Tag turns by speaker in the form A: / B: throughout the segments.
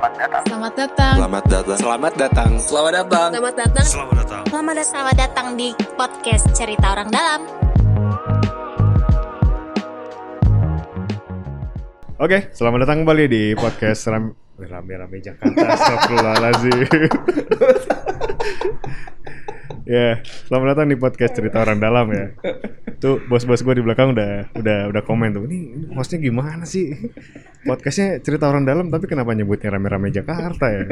A: Selamat datang.
B: Selamat datang.
C: Selamat datang.
D: Selamat datang. Selamat datang.
B: Selamat datang.
D: Selamat datang.
E: Selamat datang. Selamat datang di podcast Cerita Orang Dalam.
F: Oke, selamat datang kembali di podcast Ram Rame-rame Jakarta. Astagfirullahaladzim. ya, selamat datang di podcast cerita orang dalam ya. Tuh bos-bos gue di belakang udah udah udah komen tuh. Ini hostnya gimana sih? Podcastnya cerita orang dalam tapi kenapa nyebutnya rame-rame Jakarta ya?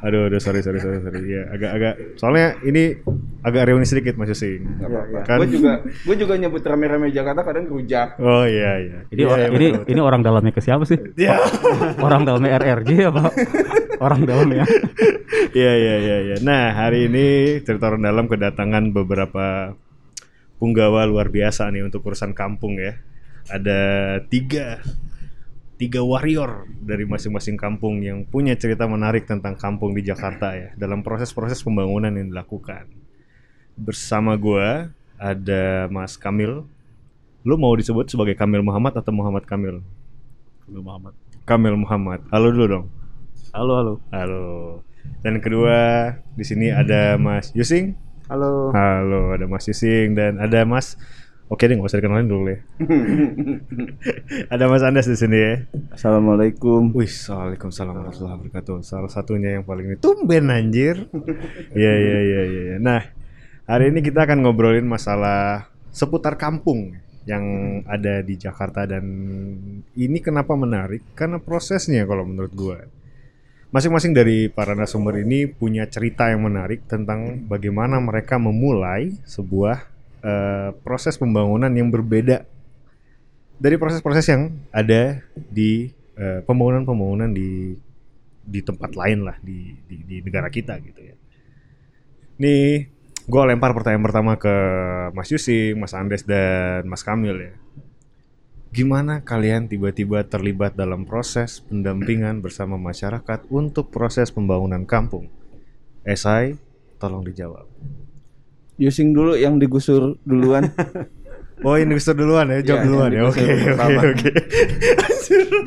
F: Aduh, aduh sorry sorry sorry sorry. Ya, agak-agak soalnya ini agak reuni sedikit Mas Yusing.
G: Iya,
F: Kan-
G: Gue juga gue juga nyebut rame-rame Jakarta kadang rujak.
F: Oh iya iya.
H: Ini
F: Iya,
H: or-
F: iya,
H: ini
F: betul, betul.
H: ini orang dalamnya ke siapa sih?
F: Ya.
H: Orang dalamnya RRJ apa? Orang dalamnya.
F: Iya iya iya iya. Nah hari ini cerita orang dalam kedatangan beberapa punggawa luar biasa nih untuk urusan kampung ya. Ada tiga tiga warrior dari masing-masing kampung yang punya cerita menarik tentang kampung di Jakarta ya dalam proses-proses pembangunan yang dilakukan. Bersama gua ada Mas Kamil. Lu mau disebut sebagai Kamil Muhammad atau Muhammad Kamil?
H: Kamil Muhammad.
F: Kamil Muhammad. Halo dulu dong.
H: Halo halo.
F: Halo. Dan kedua di sini ada Mas Yusing.
G: Halo.
F: Halo, ada Mas Yusing dan ada Mas Oke deh, nggak usah dikenalin dulu ya. ada Mas Andas di sini ya.
G: Assalamualaikum.
F: Wih, Waalaikumsalam warahmatullahi wabarakatuh. Salah satunya yang paling ini tumben anjir. Iya, iya, iya, iya. iya. Nah, hari ini kita akan ngobrolin masalah seputar kampung yang ada di Jakarta dan ini kenapa menarik? Karena prosesnya kalau menurut gua. Masing-masing dari para narasumber ini punya cerita yang menarik tentang bagaimana mereka memulai sebuah eh, proses pembangunan yang berbeda dari proses-proses yang ada di eh, pembangunan-pembangunan di di tempat lain lah di, di di negara kita gitu ya. Nih, gue lempar pertanyaan pertama ke Mas Yusi, Mas Andes dan Mas Kamil ya. Gimana kalian tiba-tiba terlibat dalam proses pendampingan bersama masyarakat untuk proses pembangunan kampung? Esai, tolong dijawab.
G: Using dulu yang digusur duluan.
F: Oh ini Gusur duluan ya, jawab
G: Iya,
F: duluan ya. Oke
G: digusur
F: oke oke.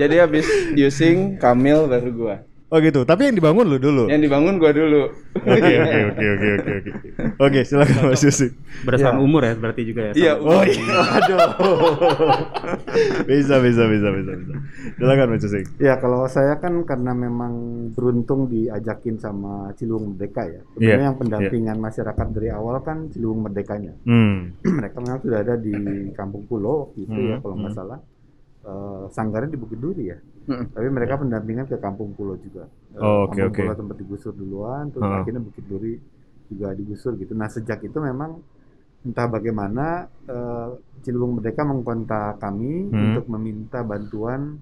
G: Jadi habis using Kamil baru gua.
F: Oh gitu. Tapi yang dibangun lu dulu.
G: Yang dibangun gua dulu.
F: Oke oke oke oke oke oke. Oke silakan Mas Yusi.
H: Berdasarkan umur ya berarti juga ya.
G: Iya.
F: Oh iya. Aduh. bisa bisa bisa bisa bisa. Silakan Mas Yusi.
I: Ya kalau saya kan karena memang beruntung diajakin sama Ciliwung Merdeka ya. Sebenarnya
F: Iya,
I: yang pendampingan masyarakat dari awal kan Ciliwung Merdekanya.
F: Hmm.
I: Mereka memang sudah ada di Kampung Pulau waktu itu ya
F: Hmm,
I: kalau nggak
F: hmm.
I: salah. Eh, sanggarnya di Bukit Duri ya.
G: Hmm.
I: Tapi mereka pendampingan ke Kampung Pulau juga. Eh,
F: Oh, oke,
I: Kampung
F: oke.
I: Pulau tempat digusur duluan, terus
F: Ah.
I: akhirnya Bukit Duri juga digusur gitu. Nah sejak itu memang entah bagaimana eh, Ciliwung Merdeka mengkontak kami
F: Hmm.
I: untuk meminta bantuan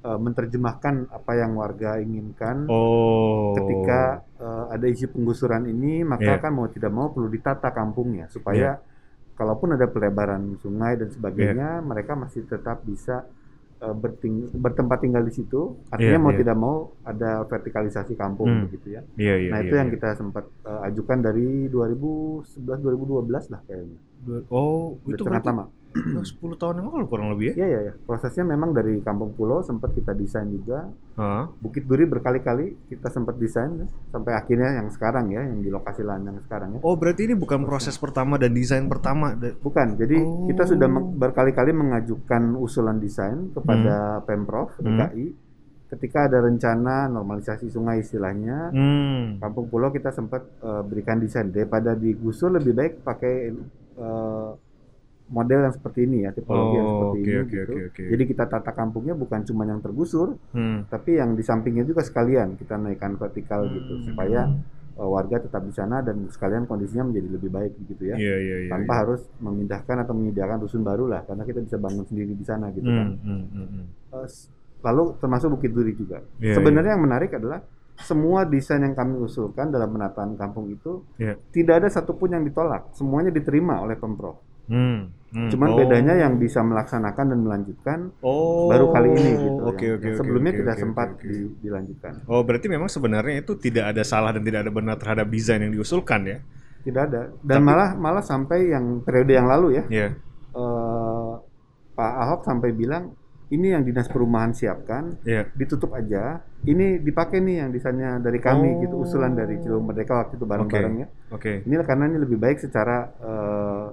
I: eh, menerjemahkan apa yang warga inginkan
F: Oh.
I: ketika eh, ada isu penggusuran ini maka
F: Iya.
I: kan mau tidak mau perlu ditata kampungnya supaya kalaupun ada pelebaran sungai dan sebagainya
F: Iya.
I: mereka masih tetap bisa eh, berting- bertempat tinggal di situ artinya
F: Iya,
I: mau
F: iya.
I: tidak mau ada vertikalisasi kampung
F: Hmm.
I: begitu ya
F: Iya iya.
I: nah
F: iya,
I: itu yang
F: iya.
I: kita sempat eh, ajukan dari 2011 2012 lah kayaknya
F: Oh
I: Udah
F: itu berarti
I: lama
F: udah 10 tahun yang lalu kurang lebih ya?
I: Iya iya ya. Prosesnya memang dari Kampung Pulau sempat kita desain juga.
F: Hah?
I: Bukit Duri berkali-kali kita sempat desain ya. sampai akhirnya yang sekarang ya, yang di lokasi lahan yang sekarang ya.
F: Oh berarti ini bukan proses pertama dan desain pertama.
I: Bukan. Jadi
F: Oh.
I: kita sudah berkali-kali mengajukan usulan desain kepada Pemprov
F: Hmm.
I: DKI ketika ada rencana normalisasi sungai istilahnya.
F: Hmm.
I: Kampung Pulau kita sempat eh, berikan desain daripada digusur lebih baik pakai eh, model yang seperti ini ya, tipologi yang
F: Oh,
I: seperti
F: oke,
I: ini
F: oke,
I: gitu.
F: oke, oke.
I: Jadi kita tata kampungnya bukan cuma yang tergusur,
F: Hmm.
I: tapi yang di sampingnya juga sekalian kita naikkan vertikal gitu
F: Hmm.
I: supaya uh, warga tetap di sana dan sekalian kondisinya menjadi lebih baik gitu ya.
F: Iya iya iya.
I: Tanpa
F: iya.
I: harus memindahkan atau menyediakan rusun baru lah karena kita bisa bangun sendiri di sana gitu kan.
F: Hmm, hmm, hmm, hmm.
I: Uh, s- lalu termasuk Bukit Duri juga.
F: Iya,
I: Sebenarnya yang menarik adalah semua desain yang kami usulkan dalam penataan kampung itu
F: Iya.
I: tidak ada satupun yang ditolak, semuanya diterima oleh pemprov.
F: Hmm, hmm.
I: Cuman
F: Oh.
I: bedanya yang bisa melaksanakan dan melanjutkan
F: Oh.
I: baru kali ini gitu.
F: Oke
I: yang-
F: oke oke,
I: Sebelumnya
F: oke,
I: tidak
F: oke,
I: sempat
F: oke.
I: di- dilanjutkan.
F: Oh berarti memang sebenarnya itu tidak ada salah dan tidak ada benar terhadap desain yang diusulkan ya?
I: Tidak ada. Dan
F: Tapi-
I: malah malah sampai yang periode yang lalu ya,
F: Iya.
I: eh, Pak Ahok sampai bilang ini yang dinas perumahan siapkan,
F: Iya.
I: ditutup aja. Ini dipakai nih yang desainnya dari kami
F: Oh.
I: gitu, usulan dari Ciliwung Merdeka waktu itu bareng-bareng ya.
F: Oke.
I: Inilah karena ini lebih baik secara eh,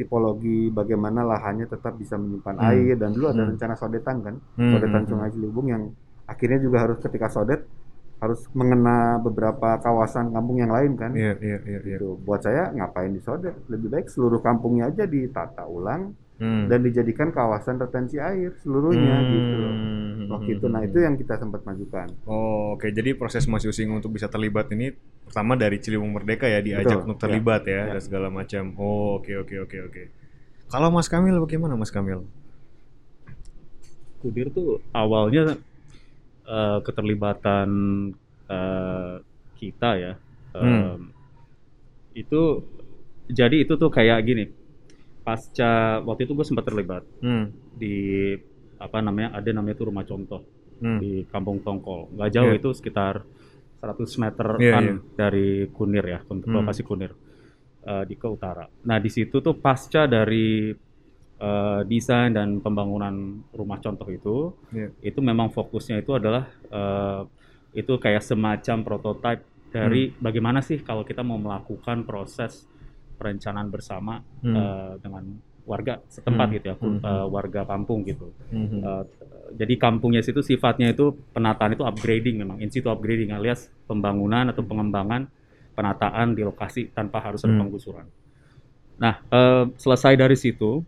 I: tipologi bagaimana lahannya tetap bisa menyimpan
F: Hmm.
I: air dan dulu ada
F: Hmm.
I: rencana sodetan kan,
F: Hmm,
I: sodetan
F: hmm,
I: Sungai Ciliwung yang akhirnya juga harus ketika sodet harus mengena beberapa kawasan kampung yang lain kan.
F: Iya, iya, iya, iya.
I: Gitu. Buat saya ngapain disodet? Lebih baik seluruh kampungnya aja ditata ulang
F: Hmm.
I: dan dijadikan kawasan retensi air seluruhnya
F: Hmm.
I: gitu loh. Waktu itu, nah itu yang kita sempat majukan.
F: Oh, oke. Jadi proses Mas Yusing untuk bisa terlibat ini pertama dari Ciliwung Merdeka ya diajak
I: Betul,
F: untuk
I: ya.
F: terlibat ya,
I: Ya.
F: dan segala macam. Oh, oke oke oke oke. Kalau Mas Kamil bagaimana Mas Kamil?
H: Kudir tuh awalnya eh, keterlibatan eh, kita ya. em,
F: Hmm.
H: Itu jadi itu tuh kayak gini. Pasca waktu itu gue sempat terlibat
F: Hmm.
H: di apa namanya ada namanya tuh rumah contoh
F: Hmm.
H: di Kampung Tongkol. Nggak jauh
F: Iya.
H: itu sekitar 100 meter
F: Iya,
H: kan
F: iya.
H: dari Kunir ya, untuk
F: Hmm.
H: lokasi Kunir eh, di ke utara. Nah di situ tuh pasca dari eh, desain dan pembangunan rumah contoh itu,
F: Iya.
H: itu memang fokusnya itu adalah eh, itu kayak semacam prototipe dari
F: Hmm.
H: bagaimana sih kalau kita mau melakukan proses perencanaan bersama
F: Hmm.
H: eh, dengan warga setempat
F: Hmm.
H: gitu ya,
F: Hmm.
H: eh, warga kampung gitu.
F: Mhm.
H: Uh, jadi kampungnya situ sifatnya itu penataan itu upgrading memang in situ upgrading alias pembangunan atau pengembangan penataan di lokasi tanpa harus ada
F: Hmm.
H: penggusuran. Nah uh, selesai dari situ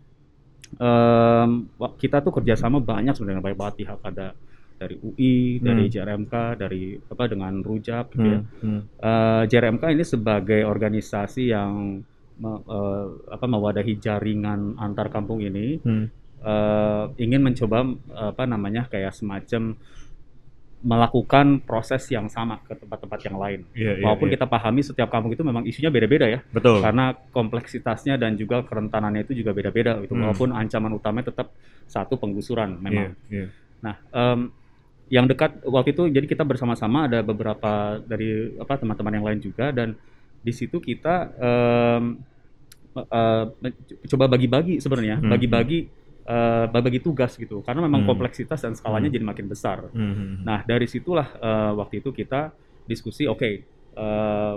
H: um, kita tuh kerjasama banyak sebenarnya banyak banget pihak ada dari UI, dari
F: Hmm.
H: JRMK, dari apa dengan Rujak gitu ya.
F: Hmm. Hmm.
H: Uh, JRMK ini sebagai organisasi yang uh, apa mewadahi jaringan antar kampung ini
F: Hmm.
H: eh, ingin mencoba apa namanya kayak semacam melakukan proses yang sama ke tempat-tempat yang lain.
F: Iya, iya,
H: Walaupun
F: iya.
H: kita pahami setiap kampung itu memang isunya beda-beda ya,
F: betul.
H: karena kompleksitasnya dan juga kerentanannya itu juga beda-beda gitu.
F: Hmm.
H: Walaupun ancaman utamanya tetap satu penggusuran memang.
F: Iya, iya.
H: Nah, em, yang dekat waktu itu jadi kita bersama-sama ada beberapa dari apa teman-teman yang lain juga dan di situ kita em, eh, men- coba bagi-bagi sebenarnya,
F: Hmm.
H: bagi-bagi eh, bagi tugas gitu. Karena memang
F: Hmm.
H: kompleksitas dan skalanya
F: Hmm.
H: jadi makin besar.
F: Hmm.
H: Nah, dari situlah eh, waktu itu kita diskusi oke eh,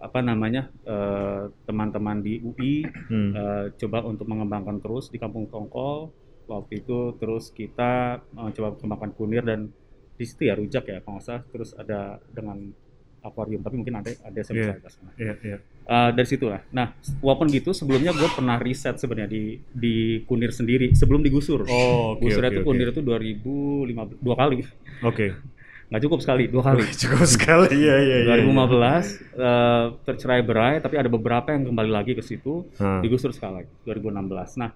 H: apa namanya eh, teman-teman di UI
F: Hmm.
H: eh, coba untuk mengembangkan terus di Kampung Tongkol waktu itu terus kita eh, coba kembangkan kunir dan di situ ya rujak ya kalau nggak salah terus ada dengan akuarium tapi mungkin ada ada saya
F: Iya.
H: bisa ke sana. Eh, dari situ lah. Nah, walaupun gitu sebelumnya gue pernah riset sebenarnya di di kunir sendiri sebelum digusur.
F: Oh, oke
H: Gusurnya
F: oke
H: itu
F: oke.
H: kunir itu 2015 dua kali
F: Oke.
H: nggak cukup sekali dua kali.
F: Cukup sekali. Iya, iya, iya.
H: 2015 eh, tercerai berai tapi ada beberapa yang kembali lagi ke situ
F: Hmm.
H: digusur sekali lagi 2016. Nah,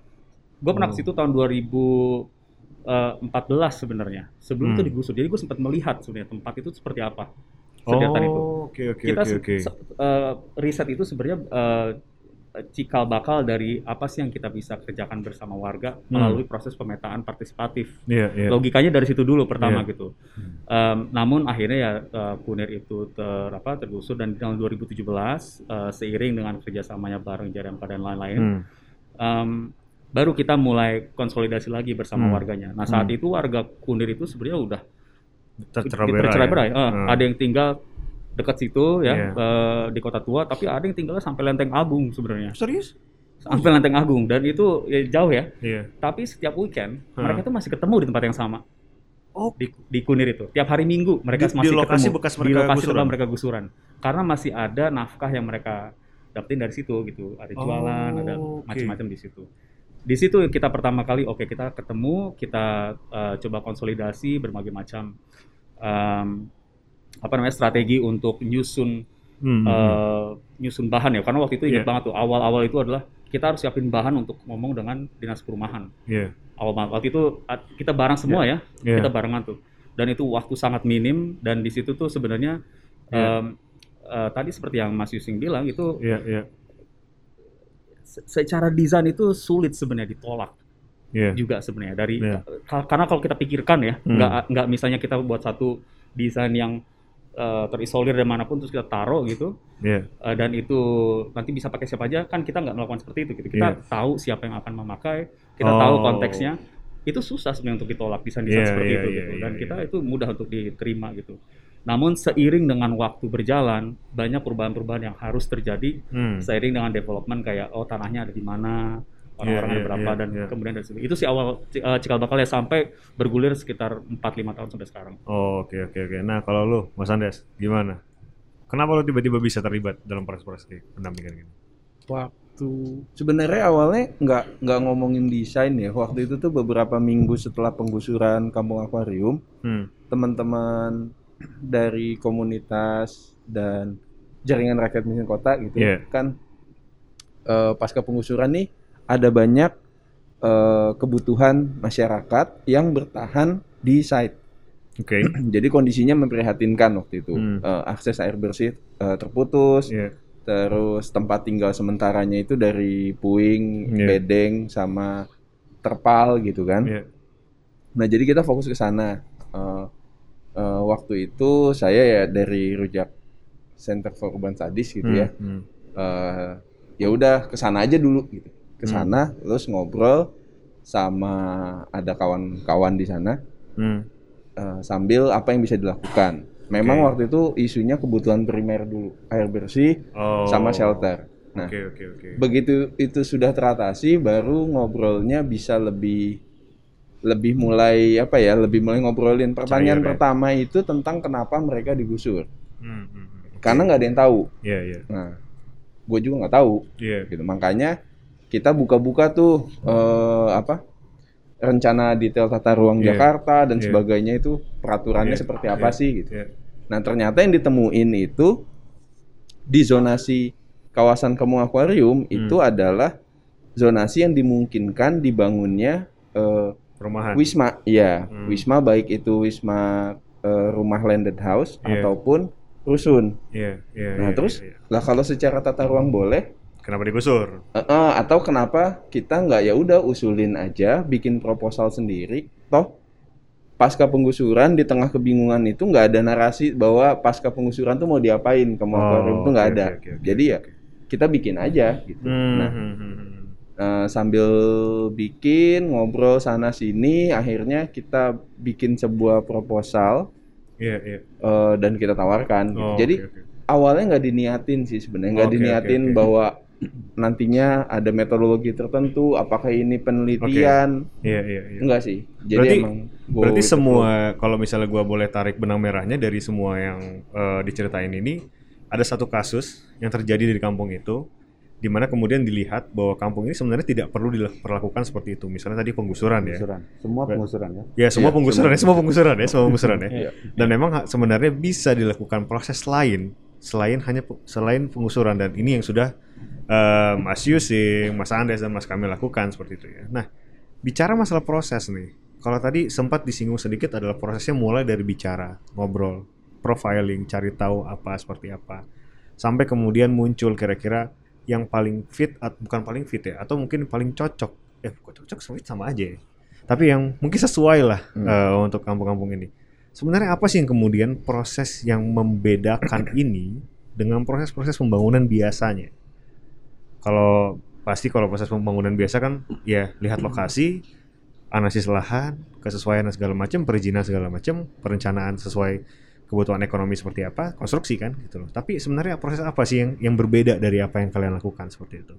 H: gue pernah
F: Oh.
H: ke situ tahun 2014 sebenarnya. Sebelum itu
F: Hmm.
H: digusur. Jadi gue sempat melihat sebenarnya tempat itu seperti apa. Itu.
F: Oh, oke oke
H: Kita
F: oke
H: se-
F: oke.
H: se- eh, riset itu sebenarnya eh, cikal bakal dari apa sih yang kita bisa kerjakan bersama warga melalui proses pemetaan partisipatif.
F: Iya, iya.
H: Logikanya dari situ dulu pertama
F: Iya.
H: gitu. Em, namun akhirnya ya eh, Kunir itu ter apa tergusur dan di tahun 2017 eh, seiring dengan kerjasamanya bareng JRMK dan lain-lain,
F: Hmm.
H: baru kita mulai konsolidasi lagi bersama
F: Hmm.
H: warganya. Nah saat
F: Hmm.
H: itu warga Kunir itu sebenarnya udah
F: Tercerai
H: tercerai-berai.
F: ya?
H: Eh,
F: Hmm.
H: Ada yang tinggal dekat situ ya
F: Iya.
H: eh, di kota tua, tapi ada yang tinggalnya sampai Lenteng Agung sebenarnya,
F: Serius?
H: sampai Lenteng Agung dan itu ya, jauh ya.
F: Iya.
H: Tapi setiap weekend
F: Hmm.
H: mereka tuh masih ketemu di tempat yang sama.
F: Oh.
H: di, di Kunir itu. Tiap hari Minggu mereka
F: Di-
H: masih
F: di lokasi
H: ketemu
F: bekas
H: di
F: mereka
H: lokasi
F: gusuran?
H: mereka gusuran. Karena masih ada nafkah yang mereka dapetin dari situ gitu. Ada jualan,
F: Oh,
H: ada
F: oke.
H: macam-macam di situ. Di situ kita pertama kali oke kita ketemu, kita eh, coba konsolidasi berbagai macam em, apa namanya strategi untuk nyusun
F: Hmm.
H: eh, nyusun bahan ya. Karena waktu itu ingat
F: Iya.
H: banget tuh awal-awal itu adalah kita harus siapin bahan untuk ngomong dengan dinas perumahan
F: Iya.
H: awal banget. Waktu itu kita bareng semua ya,
F: Iya.
H: kita barengan tuh. Dan itu waktu sangat minim dan di situ tuh sebenarnya
F: Iya.
H: em, eh, tadi seperti yang Mas Yusing bilang itu
F: Iya, iya.
H: se- secara desain itu sulit sebenarnya ditolak
F: Iya.
H: juga sebenarnya dari ka- karena kalau kita pikirkan ya,
F: Hmm.
H: nggak nggak misalnya kita buat satu desain yang eh, terisolir dari mana pun terus kita taruh gitu
F: Iya.
H: eh, dan itu nanti bisa pakai siapa aja kan kita nggak melakukan seperti itu gitu kita
F: Iya.
H: tahu siapa yang akan memakai kita
F: Oh.
H: tahu konteksnya itu susah sebenarnya untuk ditolak desain-desain
F: Iya,
H: seperti
F: iya,
H: itu
F: iya,
H: gitu.
F: iya,
H: Dan
F: iya.
H: kita itu mudah untuk diterima gitu. Namun seiring dengan waktu berjalan, banyak perubahan-perubahan yang harus terjadi
F: Hmm.
H: seiring dengan development kayak oh tanahnya ada di mana, orang-orang ada
F: iya,
H: berapa
F: iya,
H: dan
F: iya.
H: kemudian dari situ. Itu sih awal eh, cikal bakal ya sampai bergulir sekitar 4-5 tahun sampai sekarang.
F: Oh, oke oke oke. Nah, kalau lu Mas Andes gimana? Kenapa lu tiba-tiba bisa terlibat dalam proses-proses kayak pendampingan gini?
G: Waktu sebenarnya awalnya nggak nggak ngomongin desain ya. Waktu itu tuh beberapa minggu setelah penggusuran Kampung Akuarium,
F: Hmm.
G: teman-teman dari komunitas dan jaringan rakyat miskin kota gitu
F: Iya.
G: kan eh, pasca penggusuran nih ada banyak eh, kebutuhan masyarakat yang bertahan di site.
F: Oke.
G: Jadi kondisinya memprihatinkan waktu itu.
F: Hmm.
G: Eh, akses air bersih eh, terputus,
F: Iya.
G: terus tempat tinggal sementaranya itu dari puing,
F: Iya.
G: bedeng sama terpal gitu kan.
F: Iya.
G: Nah, jadi kita fokus ke sana. Eh, eh, waktu itu saya ya dari Rujak Center for Urban Studies gitu ya.
F: Hmm.
G: Eh, ya udah ke sana aja dulu gitu. Ke sana terus ngobrol sama ada kawan-kawan di sana
F: Hmm.
G: eh, sambil apa yang bisa dilakukan. Memang
F: Oke.
G: waktu itu isunya kebutuhan primer dulu, air bersih
F: Oh.
G: sama shelter. Nah,
F: Oke oke oke.
G: begitu itu sudah teratasi baru ngobrolnya bisa lebih lebih mulai apa ya lebih mulai ngobrolin pertanyaan
F: Cair ya.
G: pertama itu tentang kenapa mereka digusur
F: Hmm, hmm, hmm.
G: karena nggak ada yang tahu
F: Iya iya.
G: nah gue juga nggak tahu
F: Iya.
G: gitu makanya kita buka-buka tuh eh, apa rencana detail tata ruang
F: Iya.
G: Jakarta dan
F: Iya.
G: sebagainya itu peraturannya
F: Iya.
G: seperti apa
F: Iya.
G: sih gitu
F: Iya.
G: Nah, ternyata yang ditemuin itu di zonasi kawasan Kampung Akuarium
F: Hmm.
G: itu adalah zonasi yang dimungkinkan dibangunnya eh,
F: Perumahan.
G: wisma, ya,
F: Hmm.
G: wisma baik itu wisma eh, rumah landed house
F: Iya.
G: ataupun rusun.
F: Iya iya.
G: Nah,
F: iya,
G: terus
F: iya, iya.
G: lah kalau secara tata ruang boleh,
F: kenapa digusur?
G: eh, eh, atau kenapa kita nggak ya udah usulin aja, bikin proposal sendiri, toh pasca penggusuran di tengah kebingungan itu nggak ada narasi bahwa pasca penggusuran tuh mau diapain ke akuarium itu nggak
F: Oh, oke,
G: ada.
F: oke, oke,
G: Jadi ya kita bikin aja gitu.
F: Hmm,
G: Nah,
F: hmm, hmm,
G: eh, sambil bikin ngobrol sana sini, akhirnya kita bikin sebuah proposal
F: Iya iya.
G: eh, dan kita tawarkan. gitu.
F: Oh,
G: Jadi
F: oke, oke.
G: awalnya nggak diniatin sih sebenarnya nggak
F: oke,
G: diniatin
F: oke.
G: bahwa nantinya ada metodologi tertentu apakah ini penelitian
F: Iya iya iya.
G: enggak sih jadi
F: Berarti-
G: emang
F: Berarti semua kalau misalnya gua boleh tarik benang merahnya dari semua yang eh, diceritain ini ada satu kasus yang terjadi di kampung itu di mana kemudian dilihat bahwa kampung ini sebenarnya tidak perlu diperlakukan seperti itu. Misalnya tadi penggusuran ya.
I: Penggusuran. Semua penggusuran ya.
F: Ya semua
G: Iya,
F: penggusuran ya, semua penggusuran ya, semua penggusuran ya.
G: Iya.
F: Dan memang sebenarnya bisa dilakukan proses lain selain hanya selain penggusuran dan ini yang sudah Mas Yusing, Mas Andes dan Mas Kamil lakukan seperti itu ya. Nah, bicara masalah proses nih. Kalau tadi sempat disinggung sedikit adalah prosesnya mulai dari bicara, ngobrol, profiling, cari tahu apa seperti apa. Sampai kemudian muncul kira-kira yang paling fit at- bukan paling fit ya atau mungkin paling cocok. Eh, kok cocok fit sama aja ya. Tapi yang mungkin sesuai lah
G: Hmm.
F: eh, untuk kampung-kampung ini. Sebenarnya apa sih yang kemudian proses yang membedakan ini dengan proses-proses pembangunan biasanya? Kalau pasti kalau proses pembangunan biasa kan ya lihat lokasi, analisis lahan, kesesuaian dan segala macam, perizinan segala macam, perencanaan sesuai kebutuhan ekonomi seperti apa, konstruksi kan gitu loh. Tapi sebenarnya proses apa sih yang yang berbeda dari apa yang kalian lakukan seperti itu?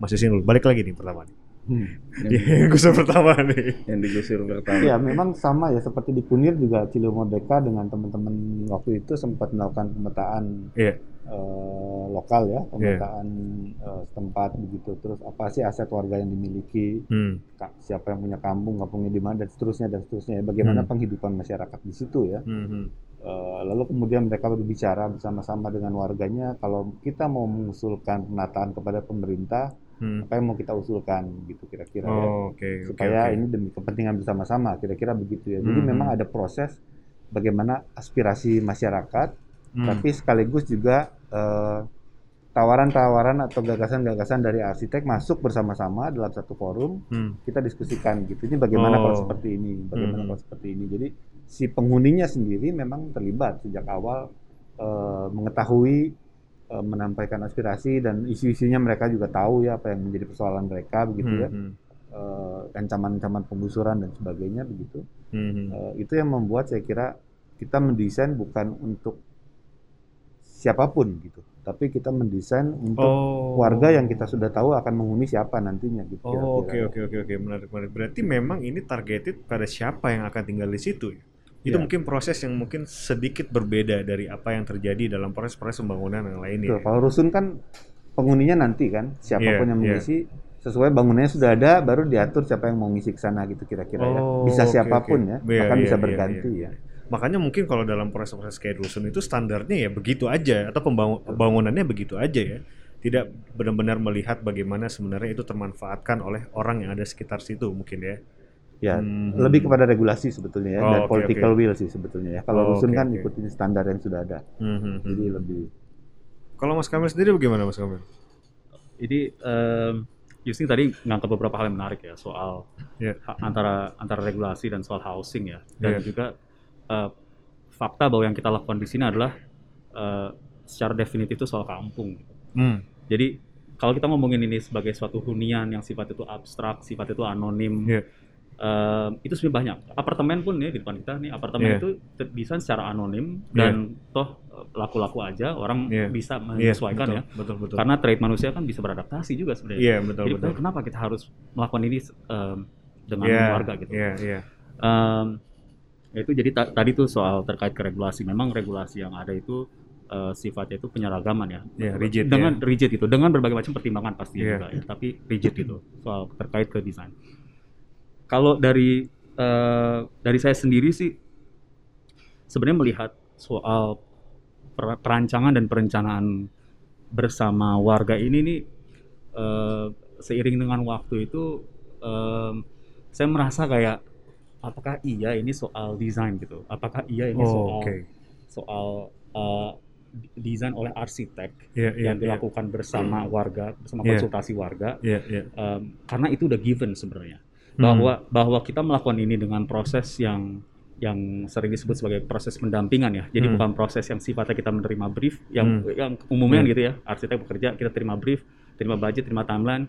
F: Mas Yusin dulu, balik lagi nih pertama nih.
G: Yang,
F: Yang gusur pertama nih.
G: yang digusur pertama
I: Ya memang sama ya seperti di Kunir juga Ciliwung Merdeka dengan teman-teman waktu itu sempat melakukan pemetaan
F: Iya.
I: eh, lokal ya, pemetaan eh, setempat begitu. Terus apa sih aset warga yang dimiliki,
F: Hmm.
I: siapa yang punya kampung, kampungnya di mana dan seterusnya dan seterusnya. Bagaimana
F: Hmm.
I: penghidupan masyarakat di situ ya.
F: Hmm, hmm.
I: Eh, lalu kemudian mereka berbicara bersama-sama dengan warganya kalau kita mau mengusulkan penataan kepada pemerintah,
F: Hmm.
I: apa yang mau kita usulkan gitu kira-kira ya
F: Oh, oke, oke,
I: supaya
F: oke.
I: ini demi kepentingan bersama-sama kira-kira begitu ya. Jadi
F: Mhm.
I: memang ada proses bagaimana aspirasi masyarakat,
F: Hmm.
I: tapi sekaligus juga eh, tawaran-tawaran atau gagasan-gagasan dari arsitek masuk bersama-sama dalam satu forum
F: Hmm.
I: kita diskusikan gitu. Ini bagaimana
F: Oh.
I: kalau seperti ini, bagaimana
F: Mhm.
I: kalau seperti ini. Jadi si penghuninya sendiri memang terlibat sejak awal eh, mengetahui menampaikan aspirasi dan isu-isunya mereka juga tahu ya apa yang menjadi persoalan mereka begitu ya
F: Hmm, hmm.
I: eh, ancaman-ancaman penggusuran dan sebagainya begitu.
F: Mhm.
I: Eh, itu yang membuat saya kira kita mendesain bukan untuk siapa pun gitu, tapi kita mendesain untuk
F: Oh.
I: warga yang kita sudah tahu akan menghuni siapa nantinya gitu.
F: Oh, oke oke oke oke menarik menarik. Berarti memang ini targeted pada siapa yang akan tinggal di situ ya? Itu
I: Iya.
F: mungkin proses yang mungkin sedikit berbeda dari apa yang terjadi dalam proses-proses pembangunan yang lainnya.
I: Betul. Kalau rusun kan penghuninya nanti kan, siapa pun
F: Iya,
I: yang
F: iya.
I: mengisi sesuai bangunannya sudah ada, baru diatur siapa yang mau ngisi ke sana gitu kira-kira ya.
F: Oh,
I: Bisa
F: oke,
I: siapa pun
F: oke.
I: ya,
F: Iya,
I: bahkan
F: iya,
I: bisa
F: iya,
I: berganti
F: iya.
I: ya.
F: Makanya mungkin kalau dalam proses-proses kayak rusun itu standarnya ya begitu aja atau pembangun- pembangunannya begitu aja ya. Tidak benar-benar melihat bagaimana sebenarnya itu termanfaatkan oleh orang yang ada sekitar situ mungkin ya.
I: Ya,
F: Hmm.
I: lebih kepada regulasi sebetulnya ya,
F: Oh,
I: dan
F: oke,
I: political
F: oke.
I: will sih sebetulnya ya. Kalau
F: Oh,
I: rusun
F: oke,
I: kan
F: oke.
I: ikutin standar yang sudah ada,
F: Hmm, hmm, hmm.
I: jadi lebih.
F: Kalau Mas Kamil sendiri bagaimana Mas Kamil?
H: Jadi um, Yusing tadi ngangkat beberapa hal yang menarik ya soal ha- antara antara regulasi dan soal housing ya dan
F: Iya.
H: juga uh, fakta bahwa yang kita lakukan di sini adalah uh, secara definitif itu soal kampung.
F: Hmm.
H: Jadi kalau kita ngomongin ini sebagai suatu hunian yang sifat itu abstrak, sifat itu anonim,
F: Iya.
H: Eh, itu sebenarnya banyak. Apartemen pun ya di depan kita nih, apartemen
F: Iya.
H: itu terdesain secara anonim dan toh eh, laku-laku aja orang
F: Iya.
H: bisa
F: Iya,
H: menyesuaikan
F: betul,
H: ya.
F: Betul betul.
H: Karena trade manusia kan bisa beradaptasi juga sebenarnya.
F: Iya betul
H: Jadi
F: betul.
H: kenapa kita harus melakukan ini em, dengan
F: Iya,
H: warga gitu?
F: Iya iya.
H: Em, itu jadi ta- tadi tuh soal terkait ke regulasi. Memang regulasi yang ada itu eh, sifatnya itu penyeragaman ya.
F: Iya, rigid
H: Dengan rigid itu, dengan berbagai macam pertimbangan pasti
F: Iya.
H: juga ya. Tapi rigid itu soal terkait ke desain. Kalau dari eh, dari saya sendiri sih sebenarnya melihat soal per- perancangan dan perencanaan bersama warga ini nih eh, seiring dengan waktu itu em, saya merasa kayak apakah iya ini soal desain gitu apakah iya ini
F: Oh,
H: soal
F: oke.
H: soal eh, desain oleh arsitek
F: Iya iya.
H: yang dilakukan bersama warga bersama
F: Iya.
H: konsultasi warga
F: Iya iya.
H: em, karena itu udah given sebenarnya
F: Hmm.
H: bahwa bahwa kita melakukan ini dengan proses yang yang sering disebut sebagai proses pendampingan ya jadi
F: Hmm.
H: bukan proses yang sifatnya kita menerima brief yang
F: Hmm.
H: yang umumnya
F: Iya.
H: gitu ya arsitek bekerja kita terima brief terima budget terima timeline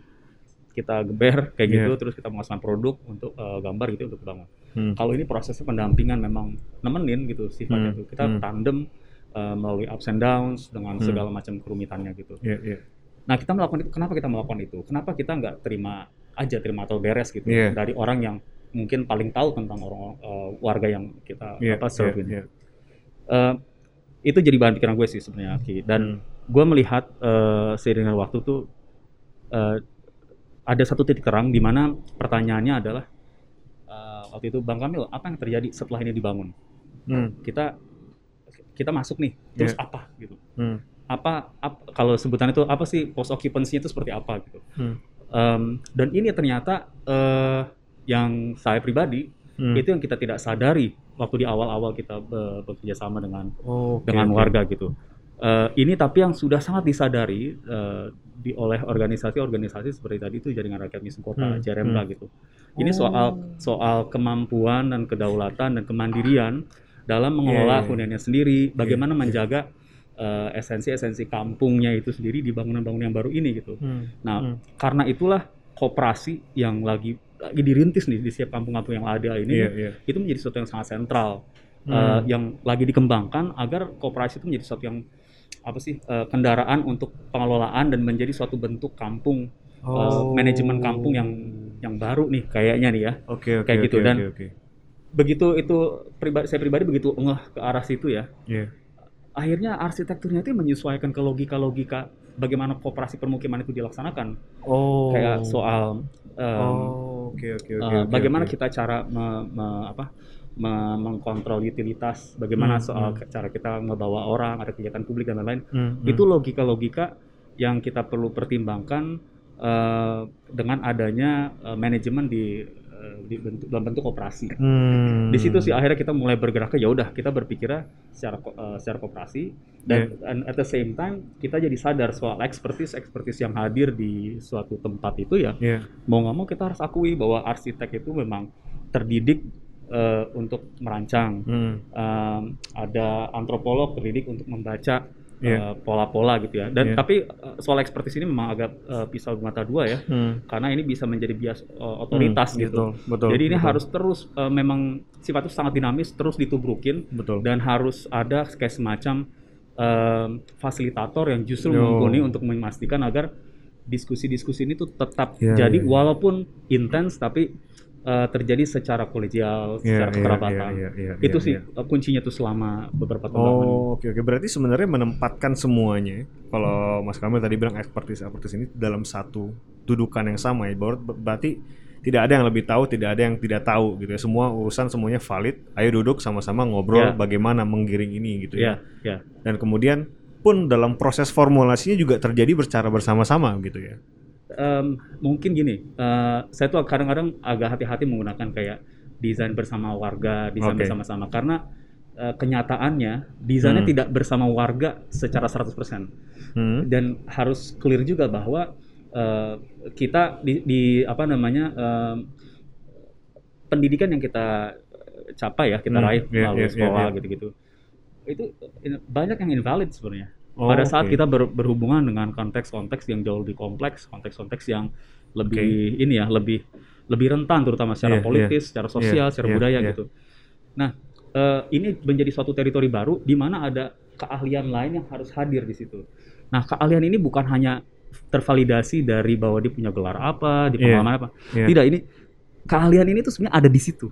H: kita geber kayak
F: Iya.
H: gitu terus kita menghasilkan produk untuk eh, gambar gitu untuk bangun
F: Hmm.
H: kalau ini prosesnya pendampingan memang nemenin gitu sifatnya
F: Hmm.
H: tuh kita
F: Hmm.
H: tandem eh, melalui ups and downs dengan
F: Hmm.
H: segala macam kerumitannya gitu
F: Iya iya.
H: Nah kita melakukan itu, kenapa kita melakukan itu? Kenapa kita nggak terima aja terima atau beres gitu
F: Iya.
H: dari orang yang mungkin paling tahu tentang orang eh, warga yang kita
F: Iya
H: apa serve
F: iya,
H: ini.
F: iya.
H: Eh, itu jadi bahan pikiran gue sih sebenarnya Ki.
F: Hmm.
H: Dan gue melihat eh, seiring dengan waktu tuh eh, ada satu titik terang di mana pertanyaannya adalah eh, waktu itu Bang Kamil apa yang terjadi setelah ini dibangun?
F: Hmm.
H: Kita kita masuk nih terus apa gitu?
F: Hmm.
H: apa, ap- kalau sebutan itu apa sih post occupancy itu seperti apa gitu.
F: Hmm.
H: Em, dan ini ternyata eh, yang saya pribadi
F: Hmm.
H: itu yang kita tidak sadari waktu di awal-awal kita be- bekerja sama dengan
F: Oh, oke,
H: dengan
F: oke.
H: warga gitu. Eh, ini tapi yang sudah sangat disadari eh, di oleh organisasi-organisasi seperti tadi itu jaringan rakyat miskin kota
F: Hmm,
H: JRMK
F: hmm.
H: gitu. Ini soal soal kemampuan dan kedaulatan dan kemandirian dalam mengelola
F: Iya, iya.
H: huniannya sendiri, bagaimana menjaga eh, esensi-esensi kampungnya itu sendiri di bangunan-bangunan yang baru ini gitu.
F: Hmm.
H: Nah,
F: Hmm.
H: karena itulah kooperasi yang lagi lagi dirintis nih di setiap kampung-kampung yang ada ini
F: Iya iya.
H: itu menjadi sesuatu yang sangat sentral
F: Hmm.
H: eh, yang lagi dikembangkan agar kooperasi itu menjadi sesuatu yang apa sih eh, kendaraan untuk pengelolaan dan menjadi suatu bentuk kampung eh,
F: Oh.
H: manajemen kampung yang yang baru nih kayaknya nih ya
F: Oke oke
H: kayak
F: oke,
H: gitu, dan-
F: oke, oke.
H: begitu itu pribadi saya pribadi begitu ngeh ke arah situ ya
F: Iya.
H: Akhirnya arsitekturnya itu menyesuaikan ke logika-logika bagaimana kooperasi permukiman itu dilaksanakan
F: Oh.
H: kayak soal em,
F: Oh, oke oke oke.
H: Uh,
F: oke,
H: bagaimana
F: oke.
H: kita cara me- me- apa, me- mengkontrol utilitas, bagaimana
F: Hmm,
H: soal
F: hmm.
H: cara kita ngebawa orang, ada kegiatan publik dan lain-lain.
F: Hmm, hmm.
H: Itu logika-logika yang kita perlu pertimbangkan uh, dengan adanya uh, manajemen di, uh, di bentuk, dalam bentuk operasi.
F: Hmm.
H: Di situ sih akhirnya kita mulai bergerak ke ya udah kita berpikirnya secara uh, secara kooperasi dan
F: Iya.
H: and at the same time kita jadi sadar soal expertise expertise yang hadir di suatu tempat itu ya
F: Iya.
H: mau nggak mau kita harus akui bahwa arsitek itu memang terdidik eh, untuk merancang.
F: Hmm.
H: Em, ada antropolog terdidik untuk membaca
F: Iya.
H: eh, pola-pola gitu ya. Dan
F: Iya.
H: tapi eh, soal ekspertis ini memang agak eh, pisau mata dua ya,
F: Hmm.
H: karena ini bisa menjadi bias eh, otoritas
F: Hmm,
H: gitu.
F: betul, betul,
H: Jadi ini
F: betul.
H: harus terus eh, memang sifatnya sangat dinamis, terus ditubrukin
F: Betul.
H: dan harus ada kayak semacam eh, fasilitator yang justru mumpuni untuk memastikan agar diskusi-diskusi ini tuh tetap
F: Iya,
H: jadi
F: iya.
H: walaupun intens tapi eh, terjadi secara kolegial,
F: Iya,
H: secara
F: iya,
H: kekerabatan.
F: iya, iya, iya,
H: Itu sih
F: iya.
H: eh, kuncinya tuh selama beberapa tahun belakangan ini.
F: Oh, oke oke. Berarti sebenarnya menempatkan semuanya. Kalau Mas Kamil tadi bilang expertise expertise ini dalam satu dudukan yang sama ya. Bahwa berarti tidak ada yang lebih tahu, tidak ada yang tidak tahu gitu ya. Semua urusan semuanya valid. Ayo duduk sama-sama ngobrol
H: Ya.
F: bagaimana menggiring ini gitu ya.
H: Ya, ya.
F: Dan kemudian pun dalam proses formulasinya juga terjadi secara bersama-sama gitu ya.
H: Em, mungkin gini, eh, saya tuh kadang-kadang agak hati-hati menggunakan kayak desain bersama warga, desain
F: Oke.
H: bersama-sama karena eh, kenyataannya desainnya
F: Hmm.
H: tidak bersama warga secara 100%
F: Hmm.
H: dan harus clear juga bahwa eh, kita di, di apa namanya em, pendidikan yang kita capai ya kita
F: Hmm,
H: raih
F: iya,
H: melalui
F: iya,
H: sekolah
F: iya.
H: gitu-gitu itu eh, banyak yang invalid sebenarnya
F: Oh,
H: pada saat
F: oke.
H: kita ber- berhubungan dengan konteks-konteks yang jauh lebih kompleks, konteks-konteks yang lebih ini ya, lebih lebih rentan terutama
F: Iya,
H: secara
F: iya.
H: politis, secara sosial,
F: Iya,
H: secara
F: iya,
H: budaya
F: iya.
H: gitu. Nah, eh, ini menjadi suatu teritori baru di mana ada keahlian lain yang harus hadir di situ. Nah, keahlian ini bukan hanya tervalidasi dari bahwa dia punya gelar apa, di
F: Iya,
H: pengalaman apa.
F: iya.
H: Tidak, ini keahlian ini tuh sebenarnya ada di situ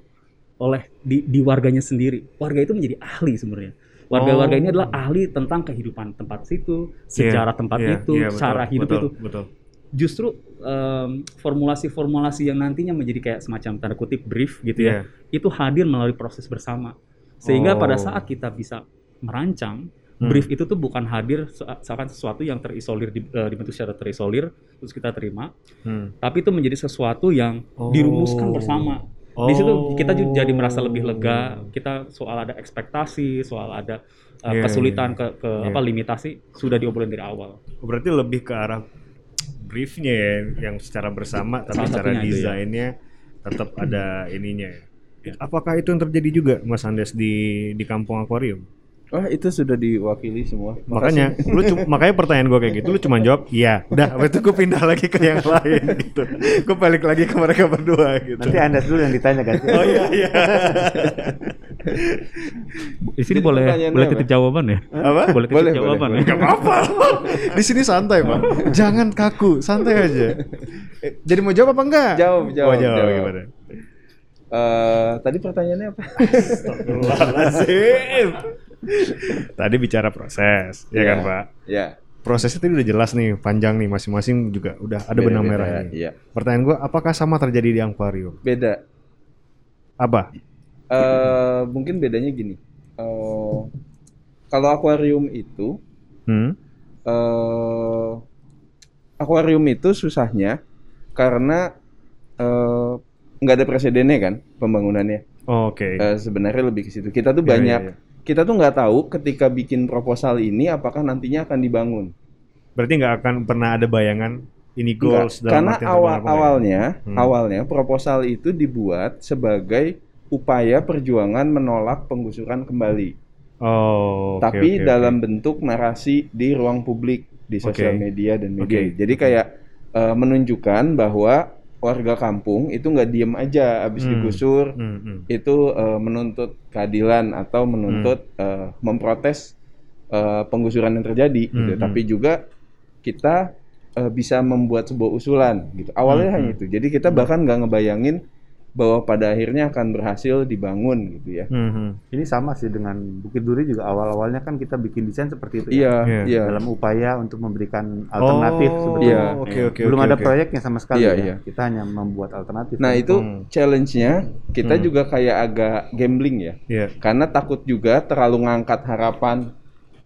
H: oleh di, di warganya sendiri. Warga itu menjadi ahli sebenarnya. Warga-warga ini
F: Oh.
H: adalah ahli tentang kehidupan tempat situ,
F: Iya,
H: sejarah tempat
F: iya,
H: itu,
F: iya, betul,
H: cara hidup
F: betul,
H: itu.
F: Betul.
H: Justru em, formulasi-formulasi yang nantinya menjadi kayak semacam tanda kutip brief gitu
F: Iya.
H: ya, itu hadir melalui proses bersama. Sehingga pada
F: Oh.
H: saat kita bisa merancang
F: Hmm.
H: brief itu tuh bukan hadir se- seakan sesuatu yang terisolir di- eh, dibentuk secara terisolir terus kita terima,
F: Hmm.
H: tapi itu menjadi sesuatu yang
F: Oh.
H: dirumuskan bersama. Di situ kita juga jadi merasa lebih
F: Oh.
H: lega. Kita soal ada ekspektasi, soal ada uh,
F: Iya,
H: kesulitan
F: iya.
H: ke, ke
F: Iya.
H: apa limitasi sudah diobrolin dari awal.
F: Berarti lebih ke arah briefnya ya, yang secara bersama, tapi secara
H: ya.
F: desainnya tetap ada ininya ya. Apakah itu yang terjadi juga, Mas Andes di di kampung akuarium?
G: Wah itu sudah diwakili semua.
F: Makanya, lu cu- makanya pertanyaan gue kayak gitu, lu cuma jawab iya. Udah, habis itu gue pindah lagi ke yang lain gitu. Gue balik lagi ke mereka berdua gitu.
I: Nanti Anda dulu yang ditanya kan.
F: Oh iya iya.
H: Di sini
G: Jadi
H: boleh boleh titip jawaban ya?
F: Apa?
H: Boleh titip
G: Boleh,
H: jawaban
G: boleh,
H: ya?
F: Gak apa-apa. Di sini santai, Pak. Jangan kaku, santai aja. Eh, Jadi mau jawab apa enggak?
G: Jawab, jawab,
F: Oh, jawab,
G: jawab.
F: gimana?
G: Eh, tadi pertanyaannya apa?
F: Astagfirullahaladzim. Tadi bicara proses, ya kan,
G: Iya.
F: Pak?
G: Ya.
F: Prosesnya tadi udah jelas nih, panjang nih, masing-masing juga udah ada benang merahnya.
G: Iya.
F: Pertanyaan gua, apakah sama terjadi di akuarium?
G: Beda.
F: Apa?
G: Eh, mungkin bedanya gini. Eh, kalau akuarium itu,
F: Hmm?
G: eh, akuarium itu susahnya karena nggak ada presidennya kan pembangunannya.
F: Oh, Oke.
G: Eh, sebenarnya lebih ke situ. Kita tuh
F: Iya,
G: banyak,
F: iya, iya.
G: Kita tuh nggak tahu ketika bikin proposal ini apakah nantinya akan dibangun.
F: Berarti nggak akan pernah ada bayangan ini
G: Enggak,
F: goals dalam
G: karena awal
F: enggak ya?
G: awalnya
F: Hmm.
G: awalnya proposal itu dibuat sebagai upaya perjuangan menolak penggusuran kembali.
F: Oh, oke,
G: tapi
F: oke,
G: dalam
F: oke.
G: bentuk narasi di ruang publik di sosial
F: Oke.
G: media dan media.
F: Oke,
G: Jadi kayak eh, menunjukkan bahwa warga kampung itu nggak diem aja habis
F: Hmm.
G: digusur
F: Hmm, hmm.
G: itu eh, menuntut keadilan atau menuntut eh, memprotes eh, penggusuran yang terjadi gitu.
F: Hmm, hmm.
G: Tapi juga kita eh, bisa membuat sebuah usulan gitu. Awalnya
F: Hmm,
G: hanya
F: hmm.
G: itu. Jadi kita bahkan nggak ngebayangin bahwa pada akhirnya akan berhasil dibangun gitu ya.
F: Hmm, hmm.
I: Ini sama sih dengan Bukit Duri juga awal-awalnya kan kita bikin desain seperti itu
G: Iya,
F: Iya.
G: iya.
I: Dalam upaya untuk memberikan alternatif
F: Oh,
I: sebetulnya.
G: Iya.
F: Oke, oke,
I: Belum
F: oke,
I: ada
F: oke.
I: proyeknya sama sekali
G: Iya,
I: ya.
G: iya.
I: Kita hanya membuat alternatif.
G: Nah itu
F: Hmm.
G: challenge-nya kita
F: Hmm.
G: juga kayak agak gambling ya,
F: Iya.
G: karena takut juga terlalu ngangkat harapan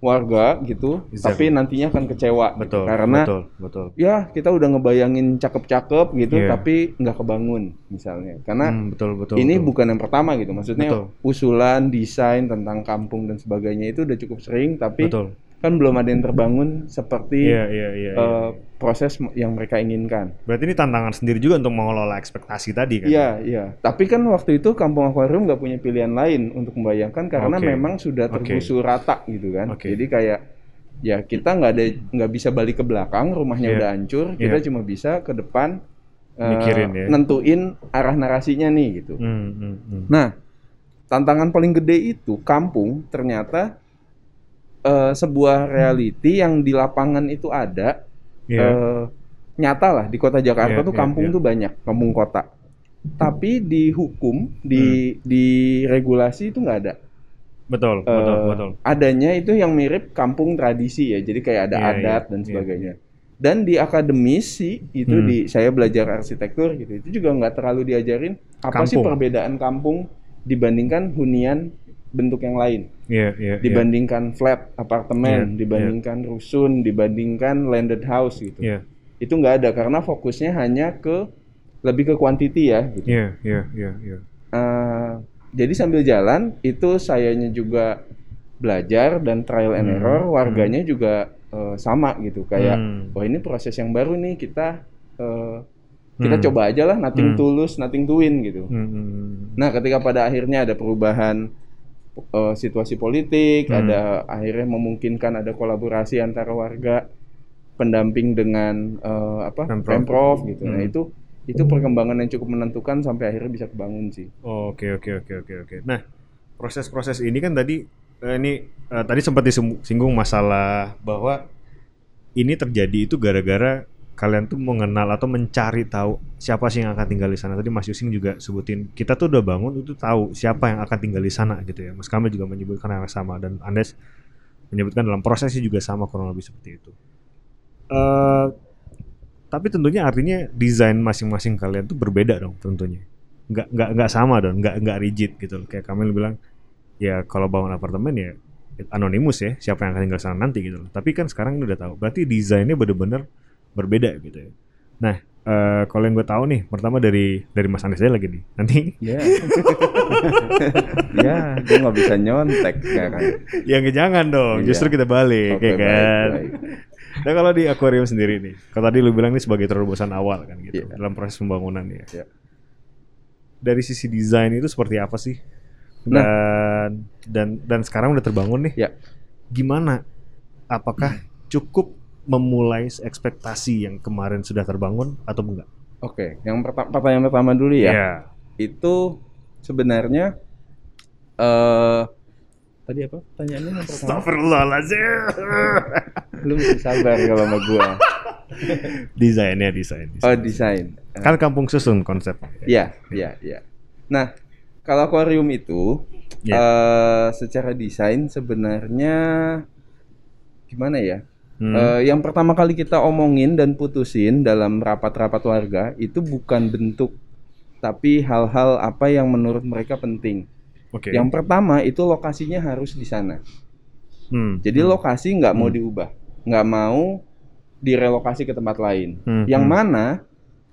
G: warga gitu,
F: Exactly.
G: tapi nantinya akan kecewa. gitu.
F: Betul.
G: Karena
F: betul, betul.
G: ya kita udah ngebayangin cakep-cakep gitu,
F: Iya.
G: tapi nggak kebangun misalnya. Karena
F: Hmm, betul, betul.
G: ini
F: betul.
G: bukan yang pertama gitu, maksudnya
F: Betul.
G: usulan desain tentang kampung dan sebagainya itu udah cukup sering, tapi
F: betul.
G: Kan belum ada yang terbangun seperti
F: Iya, iya, iya.
G: eh,
F: iya.
G: proses yang mereka inginkan.
F: Berarti ini tantangan sendiri juga untuk mengelola ekspektasi tadi kan?
G: Iya, iya. Tapi kan waktu itu Kampung Akuarium nggak punya pilihan lain untuk membayangkan karena
F: Oke.
G: memang sudah tergusur rata gitu kan.
F: Oke.
G: Jadi kayak ya kita nggak ada nggak bisa balik ke belakang, rumahnya
F: Iya.
G: udah hancur, kita
F: Iya.
G: cuma bisa ke depan eh,
F: Mikirin ya.
G: nentuin arah narasinya nih gitu.
F: Hmm, hmm, hmm.
G: Nah, tantangan paling gede itu kampung ternyata eh, sebuah reality yang di lapangan itu ada
F: Iya.
G: eh, nyata lah di kota Jakarta
F: Iya,
G: tuh
F: iya,
G: kampung
F: iya.
G: tuh banyak kampung kota. Tapi di hukum, di
F: Hmm.
G: di regulasi itu nggak ada.
F: betul, betul,
G: Eh,
F: betul.
G: Adanya itu yang mirip kampung tradisi ya, jadi kayak ada
F: Iya,
G: adat
F: iya,
G: dan
F: iya,
G: sebagainya. Dan di akademisi itu
F: Hmm.
G: di saya belajar arsitektur gitu, itu juga nggak terlalu diajarin apa sih
F: Kampung.
G: perbedaan kampung dibandingkan hunian bentuk yang lain,
F: Iya, iya, iya.
G: dibandingkan flat apartemen,
F: Iya,
G: dibandingkan rusun, dibandingkan landed house gitu.
F: Iya,
G: Itu nggak ada karena fokusnya hanya ke lebih ke quantity ya gitu.
F: iya, iya, iya, iya.
G: Eh, jadi sambil jalan itu sayanya juga belajar dan trial and
F: Hmm,
G: error, warganya juga eh, sama gitu kayak
F: Hmm.
G: wah ini proses yang baru nih kita eh, kita
F: Hmm.
G: coba aja lah nothing
F: Hmm.
G: tulus, nothing to win gitu.
F: Hmm, hmm, hmm.
G: Nah, ketika pada akhirnya ada perubahan eh, situasi politik,
F: Hmm.
G: ada akhirnya memungkinkan ada kolaborasi antara warga pendamping dengan eh, apa
F: Pemprov.
G: pemprov gitu. Nah,
F: Hmm.
G: itu itu perkembangan yang cukup menentukan sampai akhirnya bisa kebangun sih.
F: Oke oke oke oke oke. Nah proses-proses ini kan tadi eh, ini eh, tadi sempat disinggung masalah bahwa ini terjadi itu gara-gara kalian tuh mengenal atau mencari tahu siapa sih yang akan tinggal di sana. Tadi Mas Yusing juga sebutin kita tuh udah bangun itu tahu siapa yang akan tinggal di sana gitu ya. Mas Kamil juga menyebutkan yang sama dan Andes menyebutkan dalam prosesnya juga sama kurang lebih seperti itu. Eh tapi tentunya artinya desain masing-masing kalian tuh berbeda dong tentunya nggak nggak nggak sama dong nggak nggak rigid gitu kayak Kamil bilang ya kalau bangun apartemen ya anonimus ya siapa yang akan tinggal sana nanti gitu tapi kan sekarang udah tahu berarti desainnya bener-bener berbeda gitu ya nah eh, kalau yang gue tahu nih pertama dari dari Mas Anies aja lagi nih nanti
G: Ya. ya, gue nggak bisa nyontek
F: ya nggak jangan dong
G: Iya.
F: justru kita balik
G: Oke,
F: ya kan
G: baik, baik.
F: nah kalau di akuarium sendiri nih kalau tadi lu bilang ini sebagai terobosan awal kan gitu
G: Iya.
F: dalam proses pembangunan ya
G: Iya.
F: dari sisi desain itu seperti apa sih
G: Nah.
F: dan dan dan sekarang udah terbangun nih
G: Ya.
F: gimana apakah cukup memulai ekspektasi yang kemarin sudah terbangun atau enggak
G: Oke, yang pertama pertanyaan pertama dulu ya.
F: Iya.
G: Itu sebenarnya eh tadi apa? Pertanyaannya yang pertama.
F: Astagfirullahaladzim
G: Lu mesti sabar kalau sama gua.
F: desainnya desain, desain.
G: Oh, desain.
F: kan kampung susun konsep
G: Iya, iya, iya. Nah, kalau akuarium itu
F: Ya.
G: eh secara desain sebenarnya gimana ya?
F: Hmm.
G: Eh, yang pertama kali kita omongin dan putusin dalam rapat-rapat warga itu bukan bentuk, tapi hal-hal apa yang menurut mereka penting.
F: oke
G: Yang pertama itu lokasinya harus di sana.
F: Hmm.
G: Jadi
F: Hmm.
G: lokasi nggak mau
F: Hmm.
G: diubah, nggak mau direlokasi ke tempat lain.
F: Hmm,
G: Yang
F: hmm.
G: mana